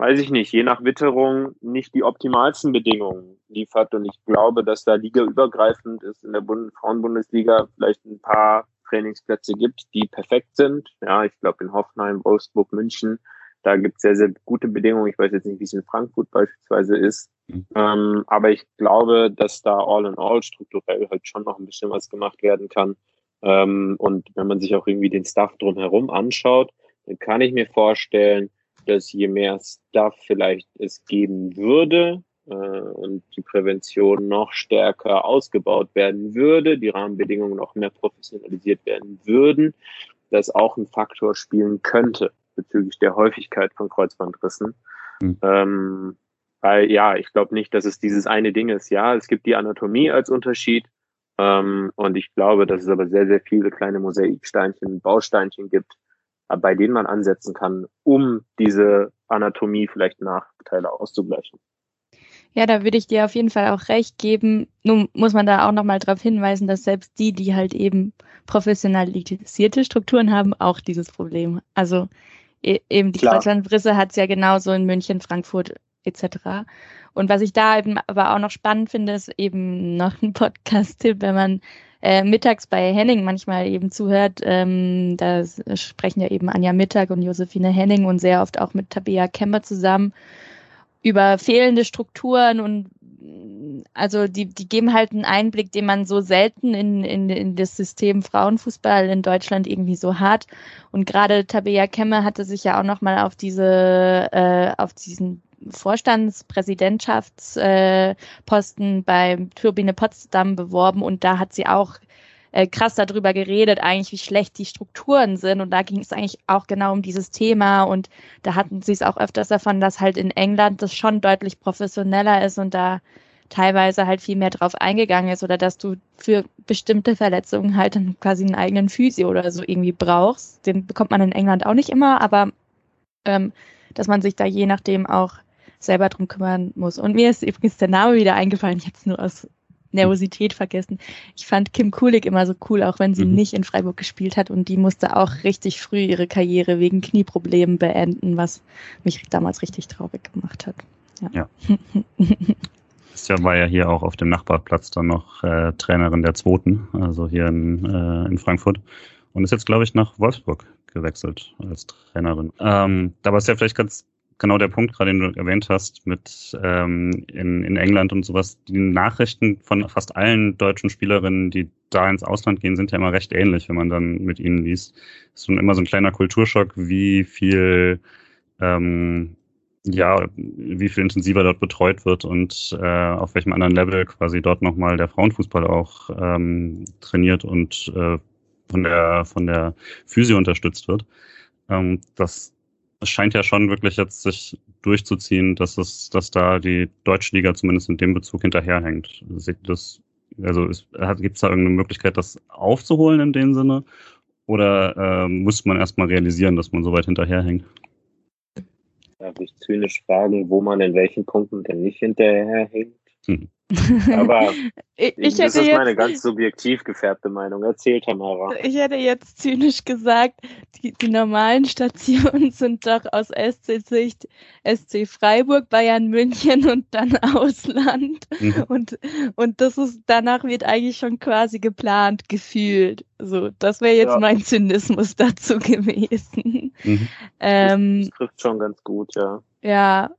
weiß ich nicht, je nach Witterung nicht die optimalsten Bedingungen liefert. Und ich glaube, dass da ligaübergreifend ist in der Bund Frauenbundesliga vielleicht ein paar Trainingsplätze gibt, die perfekt sind. Ja, ich glaube in Hoffenheim, Wolfsburg, München, da gibt es sehr, sehr gute Bedingungen. Ich weiß jetzt nicht, wie es in Frankfurt beispielsweise ist. Mhm. Ähm, aber ich glaube, dass da all in all strukturell halt schon noch ein bisschen was gemacht werden kann. Ähm, und wenn man sich auch irgendwie den Stuff drumherum anschaut, dann kann ich mir vorstellen, dass je mehr Stuff vielleicht es geben würde äh, und die Prävention noch stärker ausgebaut werden würde, die Rahmenbedingungen noch mehr professionalisiert werden würden, das auch ein Faktor spielen könnte bezüglich der Häufigkeit von Kreuzbandrissen. Mhm. Ähm, weil ja, ich glaube nicht, dass es dieses eine Ding ist. Ja, es gibt die Anatomie als Unterschied. Ähm, und ich glaube, dass es aber sehr, sehr viele kleine Mosaiksteinchen, Bausteinchen gibt, bei denen man ansetzen kann, um diese Anatomie vielleicht Nachteile auszugleichen. Ja, da würde ich dir auf jeden Fall auch recht geben. Nun muss man da auch nochmal darauf hinweisen, dass selbst die, die halt eben professionalisierte Strukturen haben, auch dieses Problem. Also e eben die Kreuzbandrisse hat es ja genauso in München, Frankfurt etc. Und was ich da eben aber auch noch spannend finde, ist eben noch ein Podcast-Tipp, wenn man äh, mittags bei Henning manchmal eben zuhört. Ähm, da sprechen ja eben Anja Mittag und Josephine Henning und sehr oft auch mit Tabea Kemmer zusammen über fehlende Strukturen und also die, die geben halt einen Einblick, den man so selten in, in, in das System Frauenfußball in Deutschland irgendwie so hat. Und gerade Tabea Kemme hatte sich ja auch nochmal auf diese, äh, auf diesen Vorstandspräsidentschaftsposten bei Turbine Potsdam beworben und da hat sie auch äh, krass darüber geredet, eigentlich wie schlecht die Strukturen sind. Und da ging es eigentlich auch genau um dieses Thema. Und da hatten sie es auch öfters davon, dass halt in England das schon deutlich professioneller ist und da teilweise halt viel mehr drauf eingegangen ist oder dass du für bestimmte Verletzungen halt dann quasi einen eigenen Physio oder so irgendwie brauchst. Den bekommt man in England auch nicht immer, aber ähm, dass man sich da je nachdem auch selber drum kümmern muss. Und mir ist übrigens der Name wieder eingefallen, ich habe es nur aus Nervosität vergessen. Ich fand Kim Kulik immer so cool, auch wenn sie mhm. nicht in Freiburg gespielt hat und die musste auch richtig früh ihre Karriere wegen Knieproblemen beenden, was mich damals richtig traurig gemacht hat. Ja. ja. Christian war ja hier auch auf dem Nachbarplatz dann noch äh, Trainerin der Zweiten, also hier in, äh, in Frankfurt. Und ist jetzt, glaube ich, nach Wolfsburg gewechselt als Trainerin. Ähm, da war es ja vielleicht ganz genau der Punkt, gerade den du erwähnt hast, mit ähm, in, in England und sowas. Die Nachrichten von fast allen deutschen Spielerinnen, die da ins Ausland gehen, sind ja immer recht ähnlich, wenn man dann mit ihnen liest. Es ist schon immer so ein kleiner Kulturschock, wie viel ähm, ja, wie viel intensiver dort betreut wird und äh, auf welchem anderen Level quasi dort nochmal der Frauenfußball auch ähm, trainiert und äh, von der von der Physio unterstützt wird. Ähm, das es scheint ja schon wirklich jetzt sich durchzuziehen, dass es, dass da die Deutsche Liga zumindest in dem Bezug hinterherhängt. Das, also gibt es da irgendeine Möglichkeit, das aufzuholen in dem Sinne? Oder äh, muss man erstmal realisieren, dass man so weit hinterherhängt? Darf ich zynisch fragen, wo man in welchen Punkten denn nicht hinterherhängt? Aber ich, ich das ist meine ganz subjektiv gefärbte Meinung. Erzähl, Tamara. Ich hätte jetzt zynisch gesagt, die, die normalen Stationen sind doch aus SC-Sicht SC Freiburg, Bayern München und dann Ausland. Mhm. Und, und das ist, danach wird eigentlich schon quasi geplant, gefühlt. So, das wäre jetzt ja. mein Zynismus dazu gewesen. Mhm. Ähm, das trifft schon ganz gut, ja. Ja,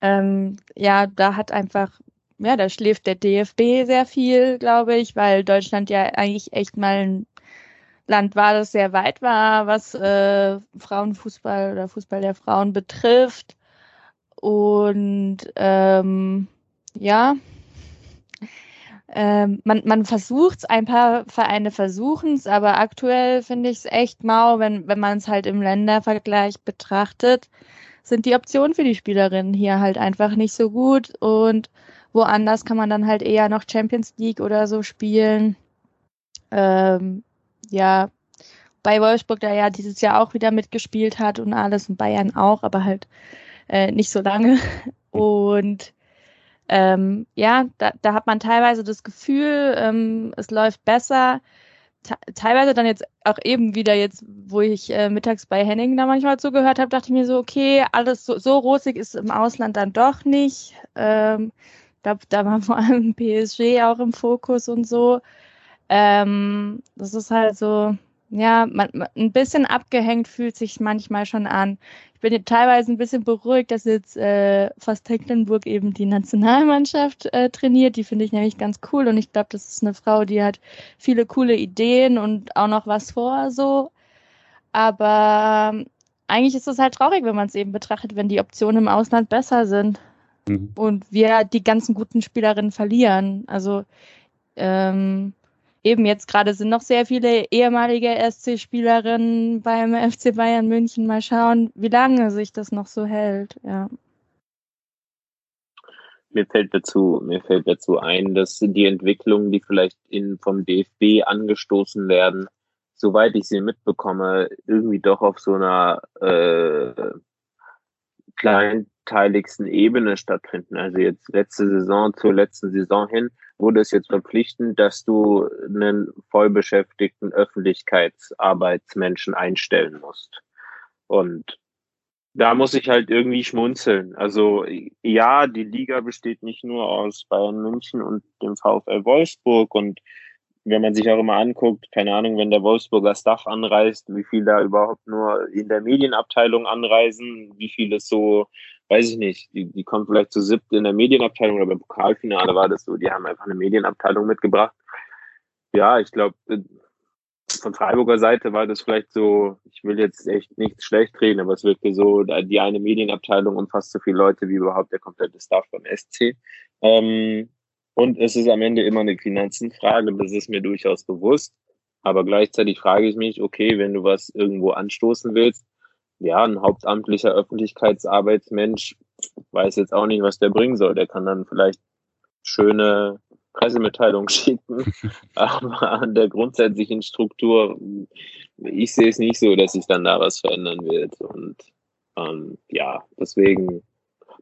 ähm, ja, da hat einfach ja, da schläft der DFB sehr viel, glaube ich, weil Deutschland ja eigentlich echt mal ein Land war, das sehr weit war, was äh, Frauenfußball oder Fußball der Frauen betrifft. Und ähm, ja, ähm, man, man versucht es, ein paar Vereine versuchen es, aber aktuell finde ich es echt mau, wenn, wenn man es halt im Ländervergleich betrachtet, sind die Optionen für die Spielerinnen hier halt einfach nicht so gut und Woanders kann man dann halt eher noch Champions League oder so spielen. Ähm, ja, bei Wolfsburg, der ja dieses Jahr auch wieder mitgespielt hat und alles und Bayern auch, aber halt äh, nicht so lange. Und ähm, ja, da, da hat man teilweise das Gefühl, ähm, es läuft besser. teilweise dann jetzt auch eben wieder jetzt, wo ich äh, mittags bei Henning da manchmal zugehört habe, dachte ich mir so, okay, alles so, so rosig ist im Ausland dann doch nicht. Ähm, glaube, da war vor allem PSG auch im Fokus und so. Ähm, das ist halt so, ja, man, ein bisschen abgehängt fühlt sich manchmal schon an. Ich bin teilweise ein bisschen beruhigt, dass jetzt äh, fast Tecklenburg eben die Nationalmannschaft äh, trainiert. Die finde ich nämlich ganz cool und ich glaube, das ist eine Frau, die hat viele coole Ideen und auch noch was vor so. Aber ähm, eigentlich ist es halt traurig, wenn man es eben betrachtet, wenn die Optionen im Ausland besser sind. Mhm. Und wir die ganzen guten Spielerinnen verlieren. Also ähm, eben jetzt gerade sind noch sehr viele ehemalige SC-Spielerinnen beim FC Bayern München. Mal schauen, wie lange sich das noch so hält. Ja. Mir fällt dazu, mir fällt dazu ein, dass die Entwicklungen, die vielleicht in, vom DFB angestoßen werden, soweit ich sie mitbekomme, irgendwie doch auf so einer äh, kleinteiligsten Ebene stattfinden. Also jetzt letzte Saison zur letzten Saison hin wurde es jetzt verpflichtend, dass du einen vollbeschäftigten Öffentlichkeitsarbeitsmenschen einstellen musst. Und da muss ich halt irgendwie schmunzeln. Also ja, die Liga besteht nicht nur aus Bayern München und dem VfL Wolfsburg und wenn man sich auch immer anguckt, keine Ahnung, wenn der Wolfsburger Staff anreist, wie viel da überhaupt nur in der Medienabteilung anreisen, wie viel es so weiß ich nicht, die, die kommen vielleicht zu siebt in der Medienabteilung oder beim Pokalfinale war das so, die haben einfach eine Medienabteilung mitgebracht. Ja, ich glaube, von Freiburger Seite war das vielleicht so, ich will jetzt echt nichts schlecht reden, aber es wirkte so, die eine Medienabteilung umfasst so viele Leute wie überhaupt der komplette Staff beim SC. Ähm, und es ist am Ende immer eine Finanzenfrage, das ist mir durchaus bewusst. Aber gleichzeitig frage ich mich, okay, wenn du was irgendwo anstoßen willst, ja, ein hauptamtlicher Öffentlichkeitsarbeitsmensch weiß jetzt auch nicht, was der bringen soll. Der kann dann vielleicht schöne Pressemitteilung schicken, aber an der grundsätzlichen Struktur, ich sehe es nicht so, dass sich dann da was verändern wird. Und ähm, ja, deswegen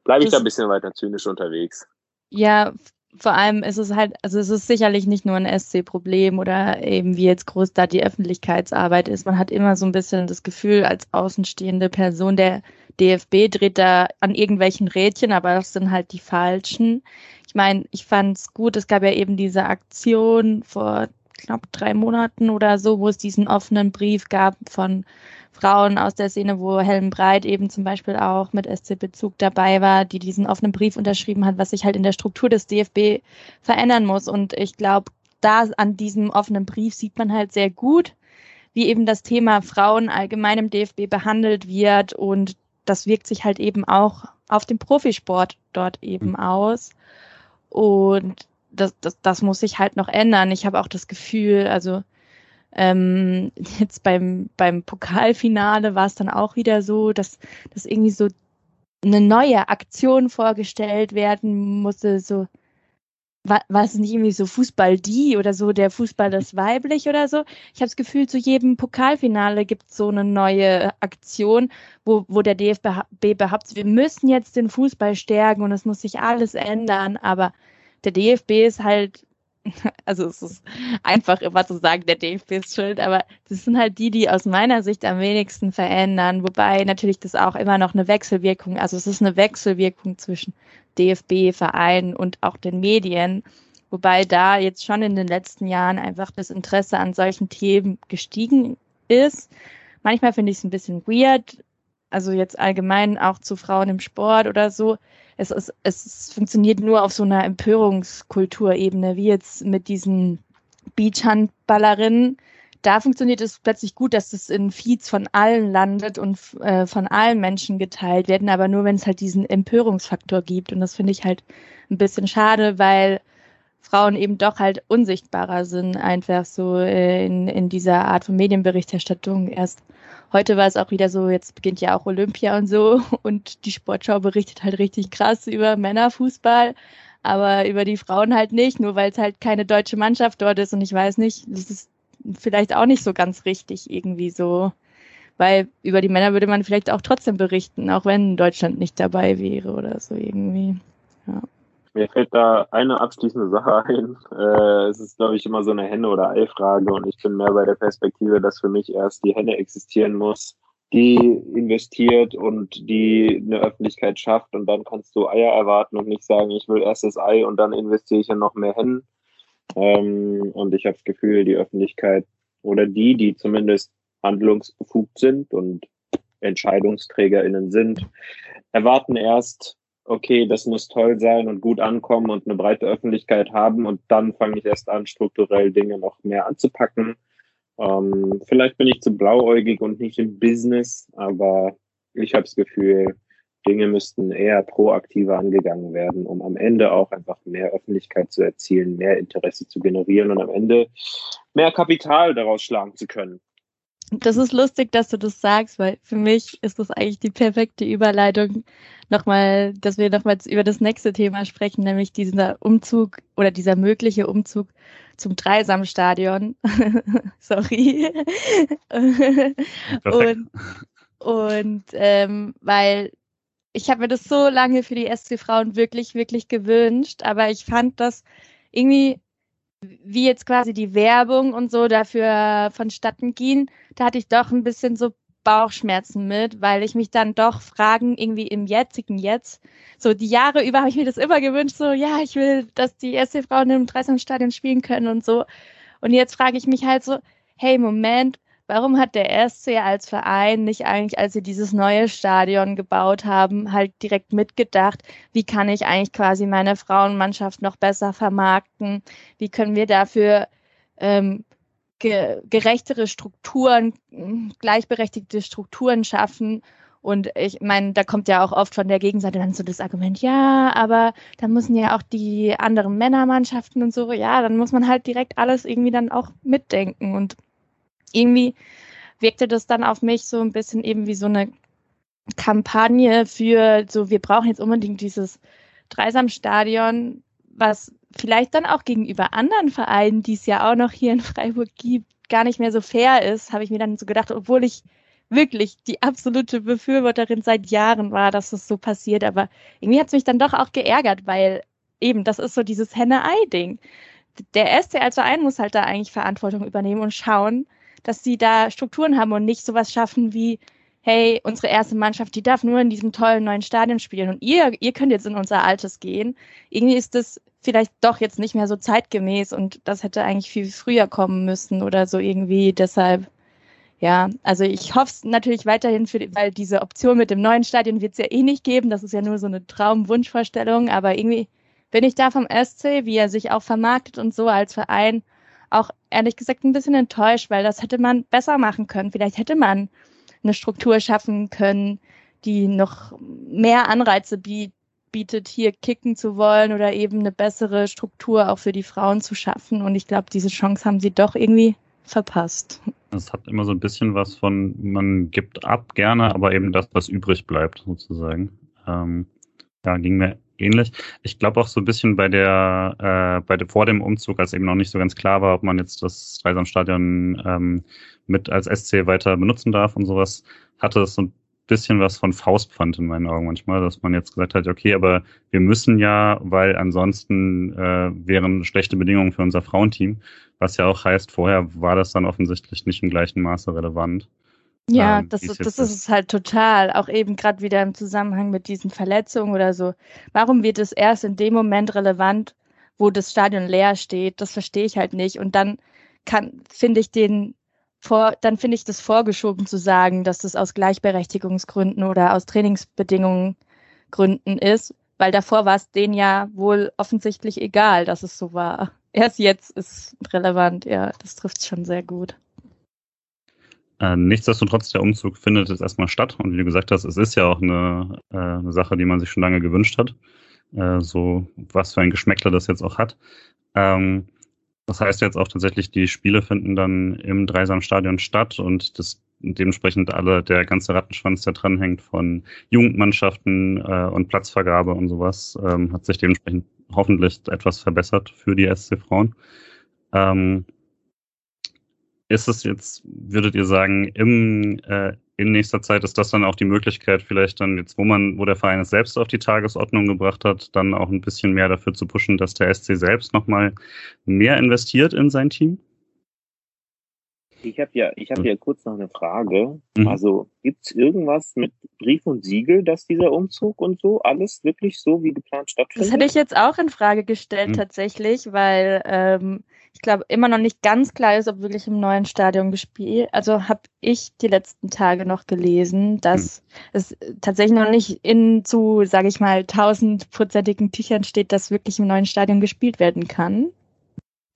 bleibe ich da ein bisschen weiter zynisch unterwegs. Ja, vor allem ist es halt, also es ist sicherlich nicht nur ein SC-Problem oder eben wie jetzt groß da die Öffentlichkeitsarbeit ist. Man hat immer so ein bisschen das Gefühl, als außenstehende Person, der DFB dreht da an irgendwelchen Rädchen, aber das sind halt die falschen. Ich meine, ich fand es gut, es gab ja eben diese Aktion vor knapp drei Monaten oder so, wo es diesen offenen Brief gab von Frauen aus der Szene, wo Helen Breit eben zum Beispiel auch mit SC-Bezug dabei war, die diesen offenen Brief unterschrieben hat, was sich halt in der Struktur des DFB verändern muss. Und ich glaube, da an diesem offenen Brief sieht man halt sehr gut, wie eben das Thema Frauen allgemein im DFB behandelt wird und das wirkt sich halt eben auch auf den Profisport dort eben mhm. aus. Und das, das, das muss sich halt noch ändern. Ich habe auch das Gefühl, also ähm, jetzt beim, beim Pokalfinale war es dann auch wieder so, dass, dass irgendwie so eine neue Aktion vorgestellt werden musste, so war, war es nicht irgendwie so Fußball die oder so, der Fußball das weiblich oder so. Ich habe das Gefühl, zu jedem Pokalfinale gibt es so eine neue Aktion, wo, wo der DFB behauptet, wir müssen jetzt den Fußball stärken und es muss sich alles ändern, aber der DFB ist halt also es ist einfach immer zu sagen, der DFB ist schuld, aber das sind halt die, die aus meiner Sicht am wenigsten verändern, wobei natürlich das auch immer noch eine Wechselwirkung, also es ist eine Wechselwirkung zwischen DFB, Vereinen und auch den Medien, wobei da jetzt schon in den letzten Jahren einfach das Interesse an solchen Themen gestiegen ist. Manchmal finde ich es ein bisschen weird, also jetzt allgemein auch zu Frauen im Sport oder so, es, es, es funktioniert nur auf so einer Empörungskulturebene, wie jetzt mit diesen Beachhandballerinnen. Da funktioniert es plötzlich gut, dass es in Feeds von allen landet und äh, von allen Menschen geteilt werden, aber nur wenn es halt diesen Empörungsfaktor gibt. Und das finde ich halt ein bisschen schade, weil Frauen eben doch halt unsichtbarer sind, einfach so äh, in, in dieser Art von Medienberichterstattung. Erst heute war es auch wieder so, jetzt beginnt ja auch Olympia und so und die Sportschau berichtet halt richtig krass über Männerfußball, aber über die Frauen halt nicht, nur weil es halt keine deutsche Mannschaft dort ist und ich weiß nicht, das ist vielleicht auch nicht so ganz richtig irgendwie so, weil über die Männer würde man vielleicht auch trotzdem berichten, auch wenn Deutschland nicht dabei wäre oder so irgendwie. Ja. Mir fällt da eine abschließende Sache ein. Äh, es ist, glaube ich, immer so eine Henne- oder Ei-Frage und ich bin mehr bei der Perspektive, dass für mich erst die Henne existieren muss, die investiert und die eine Öffentlichkeit schafft und dann kannst du Eier erwarten und nicht sagen, ich will erst das Ei und dann investiere ich in noch mehr Hennen. Ähm, und ich habe das Gefühl, die Öffentlichkeit oder die, die zumindest handlungsbefugt sind und EntscheidungsträgerInnen sind, erwarten erst, okay, das muss toll sein und gut ankommen und eine breite Öffentlichkeit haben und dann fange ich erst an, strukturell Dinge noch mehr anzupacken. Ähm, vielleicht bin ich zu blauäugig und nicht im Business, aber ich habe das Gefühl, Dinge müssten eher proaktiver angegangen werden, um am Ende auch einfach mehr Öffentlichkeit zu erzielen, mehr Interesse zu generieren und am Ende mehr Kapital daraus schlagen zu können. Das ist lustig, dass du das sagst, weil für mich ist das eigentlich die perfekte Überleitung nochmal, dass wir nochmal über das nächste Thema sprechen, nämlich dieser Umzug oder dieser mögliche Umzug zum Dreisamstadion. Sorry. und und ähm, weil ich habe mir das so lange für die SC Frauen wirklich, wirklich gewünscht, aber ich fand das irgendwie wie jetzt quasi die Werbung und so dafür vonstatten ging, da hatte ich doch ein bisschen so Bauchschmerzen mit, weil ich mich dann doch fragen, irgendwie im jetzigen Jetzt, so die Jahre über habe ich mir das immer gewünscht, so ja, ich will, dass die SC Frauen im Dreisamstadion spielen können und so. Und jetzt frage ich mich halt so, hey, Moment, warum hat der SC als Verein nicht eigentlich, als sie dieses neue Stadion gebaut haben, halt direkt mitgedacht, wie kann ich eigentlich quasi meine Frauenmannschaft noch besser vermarkten? Wie können wir dafür ähm, ge gerechtere Strukturen, gleichberechtigte Strukturen schaffen. Und ich meine, da kommt ja auch oft von der Gegenseite dann so das Argument, ja, aber da müssen ja auch die anderen Männermannschaften und so, ja, dann muss man halt direkt alles irgendwie dann auch mitdenken. Und irgendwie wirkte das dann auf mich so ein bisschen eben wie so eine Kampagne für so, wir brauchen jetzt unbedingt dieses Dreisamstadion, was vielleicht dann auch gegenüber anderen Vereinen, die es ja auch noch hier in Freiburg gibt, gar nicht mehr so fair ist, habe ich mir dann so gedacht, obwohl ich wirklich die absolute Befürworterin seit Jahren war, dass das so passiert. Aber irgendwie hat es mich dann doch auch geärgert, weil eben, das ist so dieses Henne-Ei-Ding. Der SC als Verein muss halt da eigentlich Verantwortung übernehmen und schauen, dass sie da Strukturen haben und nicht sowas schaffen wie, hey, unsere erste Mannschaft, die darf nur in diesem tollen neuen Stadion spielen und ihr, ihr könnt jetzt in unser altes gehen. Irgendwie ist das vielleicht doch jetzt nicht mehr so zeitgemäß und das hätte eigentlich viel früher kommen müssen oder so irgendwie. Deshalb, ja, also ich hoffe es natürlich weiterhin, für, weil diese Option mit dem neuen Stadion wird es ja eh nicht geben. Das ist ja nur so eine Traumwunschvorstellung, aber irgendwie bin ich da vom SC, wie er sich auch vermarktet und so als Verein, auch ehrlich gesagt ein bisschen enttäuscht, weil das hätte man besser machen können. Vielleicht hätte man eine Struktur schaffen können, die noch mehr Anreize bietet, hier kicken zu wollen oder eben eine bessere Struktur auch für die Frauen zu schaffen. Und ich glaube, diese Chance haben sie doch irgendwie verpasst. Es hat immer so ein bisschen was von, man gibt ab gerne, aber eben das, was übrig bleibt, sozusagen. Ähm, ja, ging mir ähnlich. Ich glaube auch so ein bisschen bei der, äh, bei der, vor dem Umzug, als eben noch nicht so ganz klar war, ob man jetzt das Dreisamstadion ähm, mit als SC weiter benutzen darf und sowas, hatte es so ein bisschen was von Faustpfand in meinen Augen manchmal, dass man jetzt gesagt hat, okay, aber wir müssen ja, weil ansonsten äh, wären schlechte Bedingungen für unser Frauenteam, was ja auch heißt, vorher war das dann offensichtlich nicht im gleichen Maße relevant. Ja, ähm, das, das ist es halt total. Auch eben gerade wieder im Zusammenhang mit diesen Verletzungen oder so. Warum wird es erst in dem Moment relevant, wo das Stadion leer steht? Das verstehe ich halt nicht. Und dann kann, finde ich den vor, dann finde ich das vorgeschoben zu sagen, dass das aus Gleichberechtigungsgründen oder aus Trainingsbedingungen Gründen ist, weil davor war es denen ja wohl offensichtlich egal, dass es so war. Erst jetzt ist relevant, ja, das trifft schon sehr gut. Äh, nichtsdestotrotz, der Umzug findet jetzt erstmal statt. Und wie du gesagt hast, es ist ja auch eine, äh, eine Sache, die man sich schon lange gewünscht hat. Äh, so was für ein Geschmäckler das jetzt auch hat. Ähm, das heißt jetzt auch tatsächlich, die Spiele finden dann im Dreisamstadion statt und das dementsprechend alle, der ganze Rattenschwanz, der dranhängt von Jugendmannschaften und Platzvergabe und sowas, ähm, hat sich dementsprechend hoffentlich etwas verbessert für die SC Frauen. Ähm, ist es jetzt, würdet ihr sagen, im, äh, in nächster Zeit ist das dann auch die Möglichkeit, vielleicht dann jetzt, wo man, wo der Verein es selbst auf die Tagesordnung gebracht hat, dann auch ein bisschen mehr dafür zu pushen, dass der SC selbst nochmal mehr investiert in sein Team? Ich habe ja, ich habe ja kurz noch eine Frage. Mhm. Also gibt es irgendwas mit Brief und Siegel, dass dieser Umzug und so alles wirklich so wie geplant stattfindet? Das hätte ich jetzt auch in Frage gestellt mhm. tatsächlich, weil ähm, ich glaube immer noch nicht ganz klar ist, ob wirklich im neuen Stadion gespielt. Also habe ich die letzten Tage noch gelesen, dass mhm. es tatsächlich noch nicht in zu, sage ich mal, tausendprozentigen Tüchern steht, dass wirklich im neuen Stadion gespielt werden kann.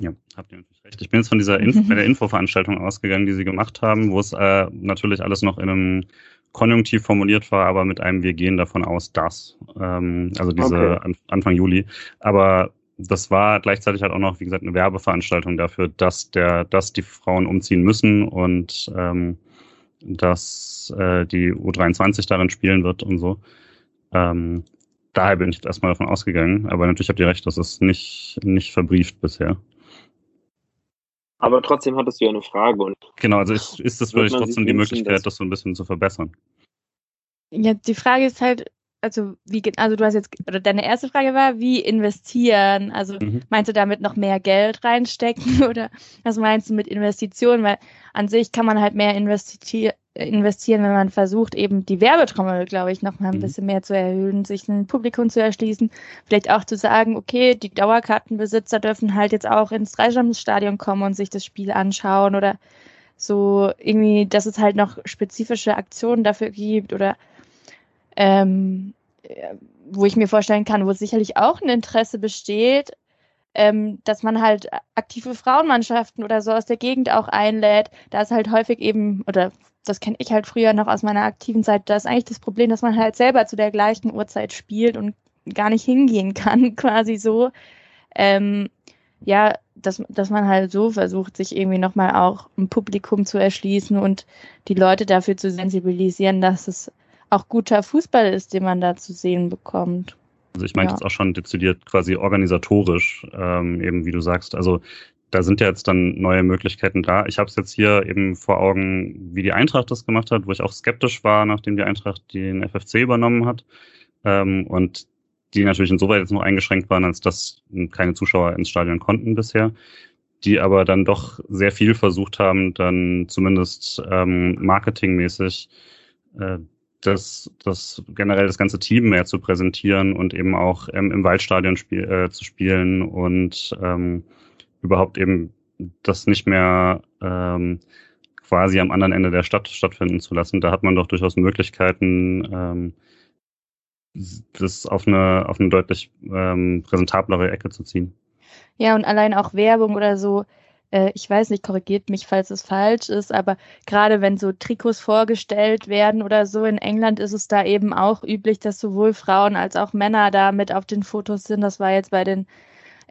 Ja, habt ihr natürlich recht. Ich bin jetzt von dieser Info, bei der Infoveranstaltung ausgegangen, die sie gemacht haben, wo es äh, natürlich alles noch in einem Konjunktiv formuliert war, aber mit einem Wir gehen davon aus, dass. Ähm, also diese okay. an, Anfang Juli. Aber das war gleichzeitig halt auch noch, wie gesagt, eine Werbeveranstaltung dafür, dass der, dass die Frauen umziehen müssen und ähm, dass äh, die U23 darin spielen wird und so. Ähm, daher bin ich jetzt erstmal davon ausgegangen, aber natürlich habt ihr recht, das ist nicht, nicht verbrieft bisher. Aber trotzdem hattest du ja eine Frage. Und genau, also ist, ist das wirklich trotzdem die Möglichkeit, das so ein bisschen zu verbessern? Ja, die Frage ist halt, also wie also du hast jetzt oder deine erste Frage war, wie investieren? Also mhm. meinst du damit noch mehr Geld reinstecken oder was meinst du mit Investitionen? Weil an sich kann man halt mehr investieren, investieren, wenn man versucht, eben die Werbetrommel, glaube ich, noch mal ein mhm. bisschen mehr zu erhöhen, sich ein Publikum zu erschließen, vielleicht auch zu sagen, okay, die Dauerkartenbesitzer dürfen halt jetzt auch ins Dreisamstadion kommen und sich das Spiel anschauen oder so irgendwie, dass es halt noch spezifische Aktionen dafür gibt oder ähm, wo ich mir vorstellen kann, wo sicherlich auch ein Interesse besteht, ähm, dass man halt aktive Frauenmannschaften oder so aus der Gegend auch einlädt. Da ist halt häufig eben, oder das kenne ich halt früher noch aus meiner aktiven Zeit, da ist eigentlich das Problem, dass man halt selber zu der gleichen Uhrzeit spielt und gar nicht hingehen kann, quasi so. Ähm, ja, dass, dass man halt so versucht, sich irgendwie nochmal auch ein Publikum zu erschließen und die Leute dafür zu sensibilisieren, dass es auch guter Fußball ist, den man da zu sehen bekommt. Also ich meinte ja. jetzt auch schon dezidiert quasi organisatorisch, ähm, eben wie du sagst. Also da sind ja jetzt dann neue Möglichkeiten da. Ich habe es jetzt hier eben vor Augen, wie die Eintracht das gemacht hat, wo ich auch skeptisch war, nachdem die Eintracht den FFC übernommen hat. Ähm, und die natürlich insoweit jetzt noch eingeschränkt waren, als dass keine Zuschauer ins Stadion konnten bisher, die aber dann doch sehr viel versucht haben, dann zumindest ähm, marketingmäßig äh, das, das generell das ganze Team mehr zu präsentieren und eben auch ähm, im Waldstadion spiel, äh, zu spielen und ähm, überhaupt eben das nicht mehr ähm, quasi am anderen Ende der Stadt stattfinden zu lassen. Da hat man doch durchaus Möglichkeiten, ähm, das auf eine, auf eine deutlich ähm, präsentablere Ecke zu ziehen. Ja, und allein auch Werbung oder so, äh, ich weiß nicht, korrigiert mich, falls es falsch ist, aber gerade wenn so Trikots vorgestellt werden oder so, in England ist es da eben auch üblich, dass sowohl Frauen als auch Männer da mit auf den Fotos sind. Das war jetzt bei den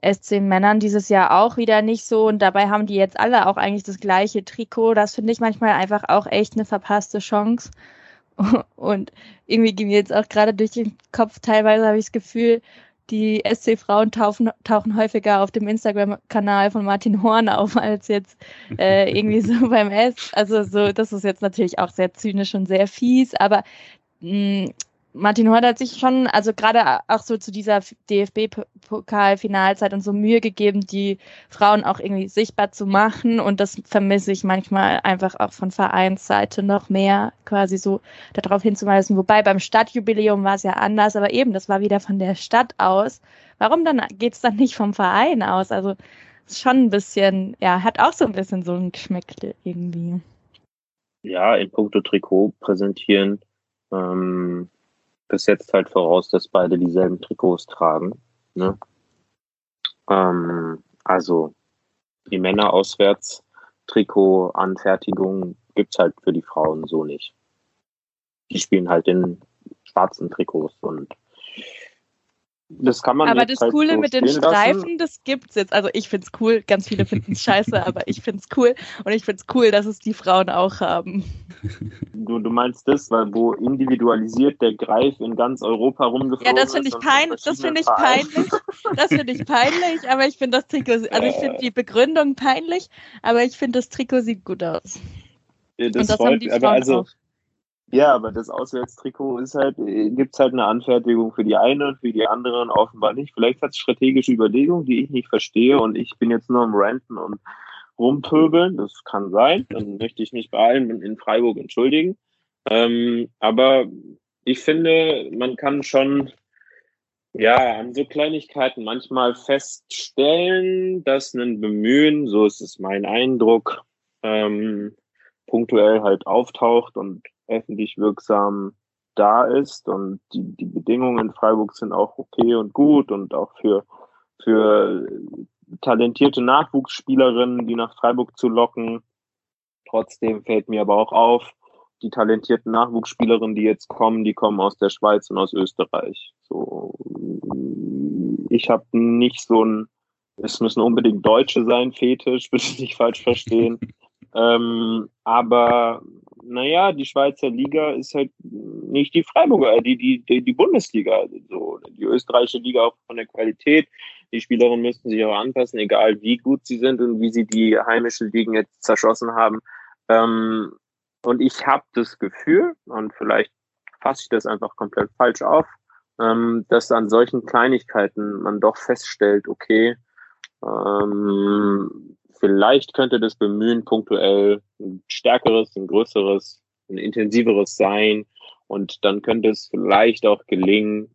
SC Männern dieses Jahr auch wieder nicht so und dabei haben die jetzt alle auch eigentlich das gleiche Trikot. Das finde ich manchmal einfach auch echt eine verpasste Chance. Und irgendwie ging mir jetzt auch gerade durch den Kopf, teilweise habe ich das Gefühl, die SC-Frauen tauchen, tauchen häufiger auf dem Instagram-Kanal von Martin Horn auf, als jetzt äh, irgendwie so beim S. Also so, das ist jetzt natürlich auch sehr zynisch und sehr fies, aber mh, mm, Martin Hort hat sich schon, also gerade auch so zu dieser DFB-Pokal-Finalzeit und so Mühe gegeben, die Frauen auch irgendwie sichtbar zu machen. Und das vermisse ich manchmal einfach auch von Vereinsseite noch mehr, quasi so darauf hinzuweisen. Wobei beim Stadtjubiläum war es ja anders, aber eben, das war wieder von der Stadt aus. Warum dann geht's dann nicht vom Verein aus? Also schon ein bisschen, ja, hat auch so ein bisschen so ein Geschmäckle irgendwie. Ja, in puncto Trikot präsentieren. Ähm das setzt halt voraus, dass beide dieselben Trikots tragen. Ne? Ähm, also die Männer auswärts Trikot-Anfertigung gibt's halt für die Frauen so nicht. Die spielen halt in schwarzen Trikots und das kann man Aber das halt Coole so mit den Streifen, lassen. das gibt's jetzt. Also ich find's cool. Ganz viele finden es scheiße, aber ich find's cool. Und ich find's cool, dass es die Frauen auch haben. Du, du meinst das, weil wo individualisiert der Greif in ganz Europa rumgeflogen Ja, das finde ich, pein das find ich peinlich. Das finde ich peinlich, aber ich finde das Trikot, also ich finde die Begründung peinlich, aber ich finde das Trikot sieht gut aus. Ja, das, Und das freut, aber also, auch. Ja, aber das Auswärtstrikot ist halt, äh, gibt's halt eine Anfertigung für die eine und für die anderen offenbar nicht. Vielleicht hat es strategische Überlegungen, die ich nicht verstehe und ich bin jetzt nur am Ranten und rumpöbeln. Das kann sein. Dann möchte ich mich bei allen in Freiburg entschuldigen. Ähm, aber ich finde, man kann schon ja an so Kleinigkeiten manchmal feststellen, dass ein Bemühen, so ist es mein Eindruck, ähm, punktuell halt auftaucht und öffentlich wirksam da ist und die, die Bedingungen in Freiburg sind auch okay und gut und auch für, für talentierte Nachwuchsspielerinnen, die nach Freiburg zu locken. Trotzdem fällt mir aber auch auf, die talentierten Nachwuchsspielerinnen, die jetzt kommen, die kommen aus der Schweiz und aus Österreich. So, ich habe nicht so ein, es müssen unbedingt Deutsche sein, Fetisch, bitte nicht falsch verstehen. Ähm, aber naja, die Schweizer Liga ist halt nicht die Freiburger, die, die, die, die Bundesliga. So, die österreichische Liga auch von der Qualität. Die Spielerinnen müssten sich auch anpassen, egal wie gut sie sind und wie sie die heimischen Ligen jetzt zerschossen haben. Ähm, und ich habe das Gefühl, und vielleicht fasse ich das einfach komplett falsch auf, ähm, dass an solchen Kleinigkeiten man doch feststellt, okay, ähm, vielleicht könnte das Bemühen punktuell ein stärkeres, ein größeres, ein intensiveres sein. Und dann könnte es vielleicht auch gelingen,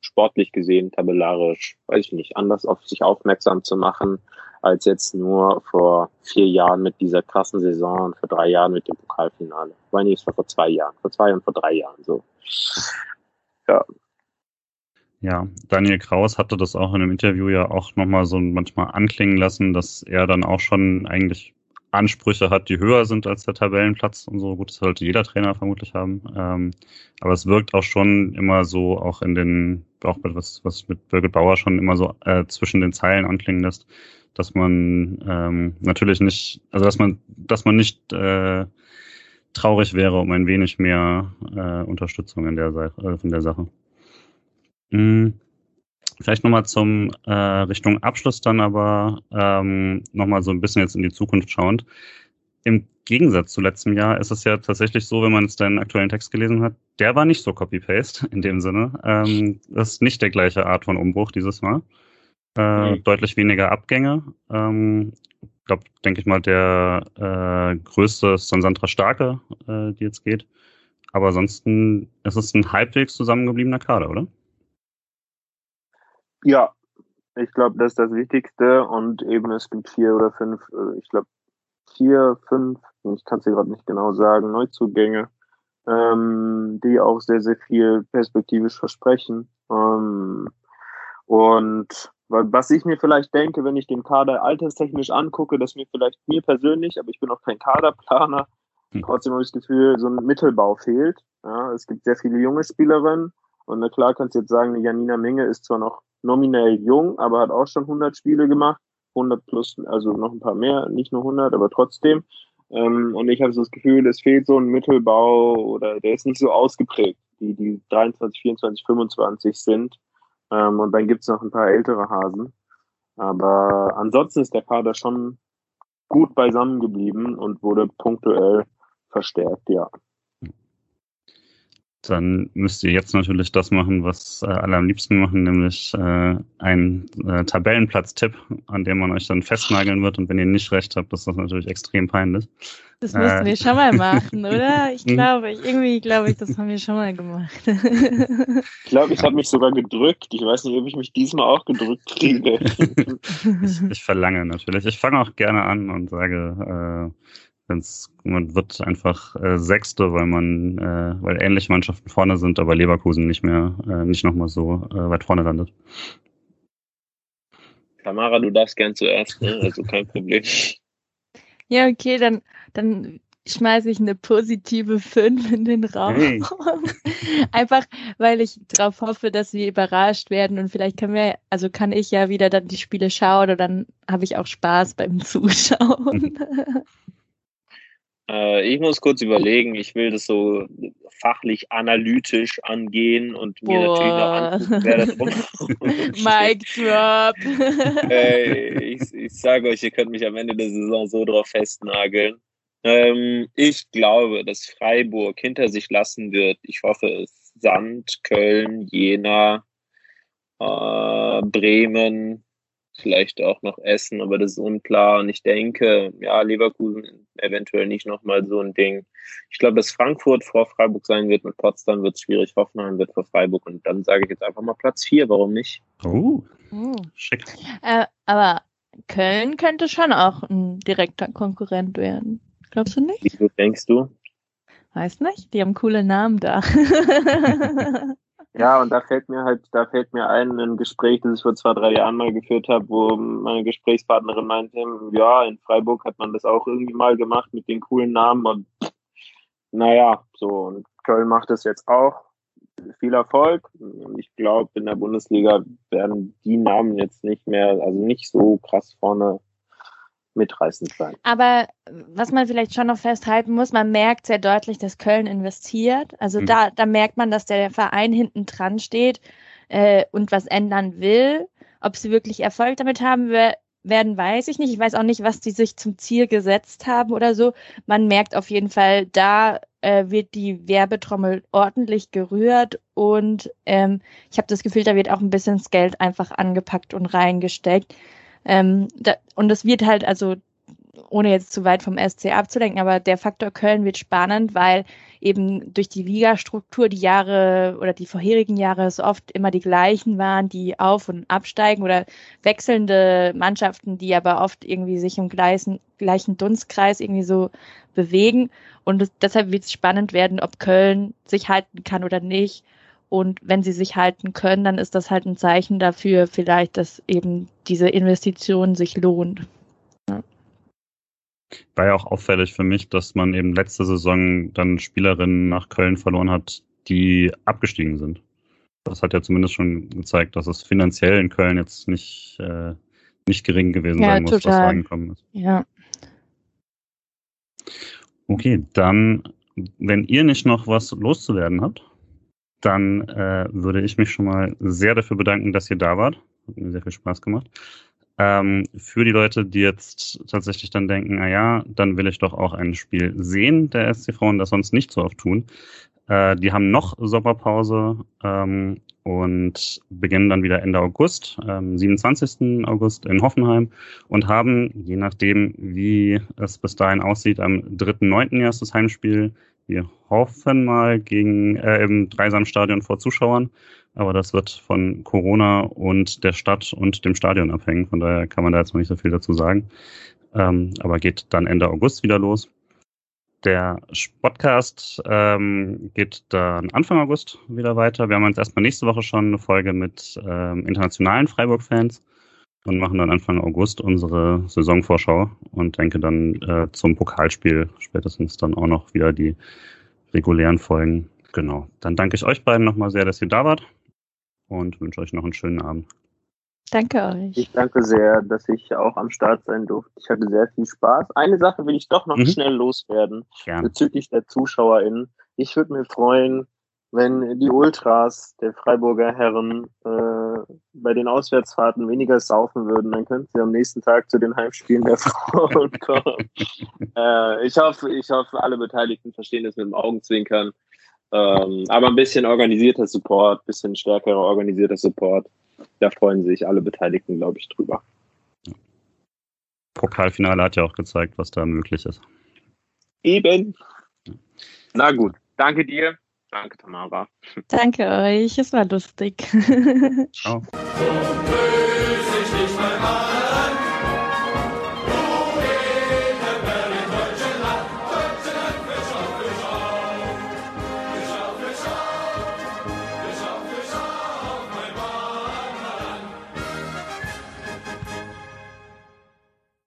sportlich gesehen, tabellarisch, weiß ich nicht, anders auf sich aufmerksam zu machen, als jetzt nur vor vier Jahren mit dieser krassen Saison und vor drei Jahren mit dem Pokalfinale. Weil nee, es war vor zwei Jahren, vor zwei und vor drei Jahren so. Ja. Ja, Daniel Kraus hatte das auch in einem Interview ja auch nochmal so manchmal anklingen lassen, dass er dann auch schon eigentlich Ansprüche hat, die höher sind als der Tabellenplatz und so. Gut, das sollte jeder Trainer vermutlich haben. Ähm, aber es wirkt auch schon immer so, auch in den, auch was, was mit Birgit Bauer schon immer so äh, zwischen den Zeilen anklingen lässt, dass man ähm, natürlich nicht, also dass man, dass man nicht äh, traurig wäre um ein wenig mehr äh, Unterstützung in der, Sache, äh, in der Sache. Hm. Vielleicht nochmal zum äh, Richtung Abschluss dann aber ähm, nochmal so ein bisschen jetzt in die Zukunft schauend. Im Gegensatz zu letztem Jahr ist es ja tatsächlich so, wenn man jetzt deinen aktuellen Text gelesen hat, der war nicht so Copy-Paste in dem Sinne. Ähm, das ist nicht der gleiche Art von Umbruch dieses Mal. Äh, mhm. Deutlich weniger Abgänge. Ähm, ich glaube, denke ich mal, der äh, größte ist dann Sandra Starke, äh, die jetzt geht. Aber ansonsten ist es ein halbwegs zusammengebliebener Kader, oder? Ja, ich glaube, das ist das Wichtigste und eben es gibt vier oder fünf, äh, ich glaube vier, fünf, ich kann es dir gerade nicht genau sagen, Neuzugänge, ähm, die auch sehr, sehr viel perspektivisch versprechen. Ähm, und was ich mir vielleicht denke, wenn ich den Kader alterstechnisch angucke, dass mir vielleicht mir persönlich, aber ich bin auch kein Kaderplaner, hm. trotzdem habe ich das Gefühl, so ein Mittelbau fehlt. Ja, es gibt sehr viele junge Spielerinnen und na klar kannst du jetzt sagen, Janina Menge ist zwar noch nominell jung, aber hat auch schon 100 Spiele gemacht. 100 plus, also noch ein paar mehr, nicht nur 100, aber trotzdem. Ähm, und ich habe so das Gefühl, es fehlt so ein Mittelbau oder der ist nicht so ausgeprägt, die, die 23, 24, 25 sind. Ähm, und dann gibt's noch ein paar ältere Hasen. Aber ansonsten ist der Kader schon gut beisammen geblieben und wurde punktuell verstärkt, ja dann müsst ihr jetzt natürlich das machen, was äh, alle am liebsten machen, nämlich äh, ein äh, Tabellenplatz-Tipp, an dem man euch dann festnageln wird. Und wenn ihr nicht recht habt, ist das natürlich extrem peinlich. Das müssten äh, wir schon mal machen, oder? Ich glaube, ich, irgendwie glaube ich, das haben wir schon mal gemacht. ich glaube, ich habe mich sogar gedrückt. Ich weiß nicht, ob ich mich diesmal auch gedrückt kriege. ich, ich verlange natürlich. Ich fange auch gerne an und sage, äh, wenn's, man wird einfach äh, Sechste, weil man, äh, weil ähnliche Mannschaften vorne sind, aber Leverkusen nicht mehr, äh, nicht nochmal so äh, weit vorne landet. Tamara, du darfst gern zuerst, ne? also kein Problem. Ja, okay, dann, dann schmeiße ich eine positive 5 in den Raum. Hey. Einfach, weil ich darauf hoffe, dass wir überrascht werden und vielleicht können wir, also kann ich ja wieder dann die Spiele schauen und dann habe ich auch Spaß beim Zuschauen. Äh, ich muss kurz überlegen, ich will das so fachlich analytisch angehen und mir Boah. natürlich noch angucken, wer da drum Mic drop. Hey, ich, ich sage euch, ihr könnt mich am Ende der Saison so drauf festnageln. Ähm, ich glaube, dass Freiburg hinter sich lassen wird. Ich hoffe es. Sand, Köln, Jena, äh, Bremen, vielleicht auch noch Essen, aber das ist unklar. Und ich denke, ja, Leverkusen eventuell nicht nochmal so ein Ding. Ich glaube, dass Frankfurt vor Freiburg sein wird, mit Potsdam wird es schwierig, Hoffenheim wird vor Freiburg und dann sage ich jetzt einfach mal Platz vier, warum nicht? Oh, oh. schick. Äh, aber Köln könnte schon auch ein direkter Konkurrent werden. Glaubst du nicht? Wieso denkst du? Weiß nicht, die haben coole Namen da. Ja, und da fällt mir halt, da fällt mir ein, ein Gespräch, das ich vor zwei, drei Jahren mal geführt habe, wo meine Gesprächspartnerin meinte, ja, in Freiburg hat man das auch irgendwie mal gemacht mit den coolen Namen und naja, so, und Köln macht das jetzt auch. Viel Erfolg. Ich glaube, in der Bundesliga werden die Namen jetzt nicht mehr, also nicht so krass vorne mitreißend sein. Aber was man vielleicht schon noch festhalten muss, man merkt sehr deutlich, dass Köln investiert. Also mhm. da, da merkt man, dass der Verein hinten dran steht äh, und was ändern will. Ob sie wirklich Erfolg damit haben werden, weiß ich nicht. Ich weiß auch nicht, was die sich zum Ziel gesetzt haben oder so. Man merkt auf jeden Fall, da äh, wird die Werbetrommel ordentlich gerührt und ähm, ich habe das Gefühl, da wird auch ein bisschen das Geld einfach angepackt und reingesteckt. Ähm, da, und es wird halt, also ohne jetzt zu weit vom SC abzulenken, aber der Faktor Köln wird spannend, weil eben durch die Ligastruktur die Jahre oder die vorherigen Jahre es oft immer die gleichen waren, die auf- und absteigen oder wechselnde Mannschaften, die aber oft irgendwie sich im gleichen, gleichen Dunstkreis irgendwie so bewegen. Und deshalb wird es spannend werden, ob Köln sich halten kann oder nicht Und wenn sie sich halten können, dann ist das halt ein Zeichen dafür, vielleicht, dass eben diese Investition sich lohnt. Ja. War ja auch auffällig für mich, dass man eben letzte Saison dann Spielerinnen nach Köln verloren hat, die abgestiegen sind. Das hat ja zumindest schon gezeigt, dass es finanziell in Köln jetzt nicht, äh, nicht gering gewesen ja, sein muss, total. was reingekommen ist. Ja. Okay, dann, wenn ihr nicht noch was loszuwerden habt, dann äh, würde ich mich schon mal sehr dafür bedanken, dass ihr da wart. Hat mir sehr viel Spaß gemacht. Ähm, für die Leute, die jetzt tatsächlich dann denken, na ja, dann will ich doch auch ein Spiel sehen der SC Frauen, das sonst nicht so oft tun. Äh, die haben noch Sommerpause ähm, und beginnen dann wieder Ende August, ähm, 27. August in Hoffenheim und haben, je nachdem, wie es bis dahin aussieht, am 3.9. erstes Heimspiel. Wir hoffen mal gegen äh, im Dreisamstadion vor Zuschauern, aber das wird von Corona und der Stadt und dem Stadion abhängen. Von daher kann man da jetzt noch nicht so viel dazu sagen. Ähm, aber geht dann Ende August wieder los. Der Podcast ähm, geht dann Anfang August wieder weiter. Wir haben uns erstmal nächste Woche schon eine Folge mit ähm, internationalen Freiburg-Fans und machen dann Anfang August unsere Saisonvorschau und denke dann äh, zum Pokalspiel spätestens dann auch noch wieder die regulären Folgen. Genau. Dann danke ich euch beiden nochmal sehr, dass ihr da wart und wünsche euch noch einen schönen Abend. Danke euch. Ich danke sehr, dass ich auch am Start sein durfte. Ich hatte sehr viel Spaß. Eine Sache will ich doch noch mhm. schnell loswerden Gern. bezüglich der ZuschauerInnen. Ich würde mir freuen, wenn die Ultras der Freiburger Herren äh, bei den Auswärtsfahrten weniger saufen würden, dann könnten sie am nächsten Tag zu den Heimspielen der Frauen kommen. äh, ich hoffe, ich hoffe, alle Beteiligten verstehen das mit dem Augenzwinkern. Ähm, aber ein bisschen organisierter Support, bisschen stärkerer organisierter Support. Da freuen sich alle Beteiligten, glaube ich, drüber. Pokalfinale hat ja auch gezeigt, was da möglich ist. Eben. Na gut, danke dir. Danke, Tamara. Danke euch, es war lustig. Ciao.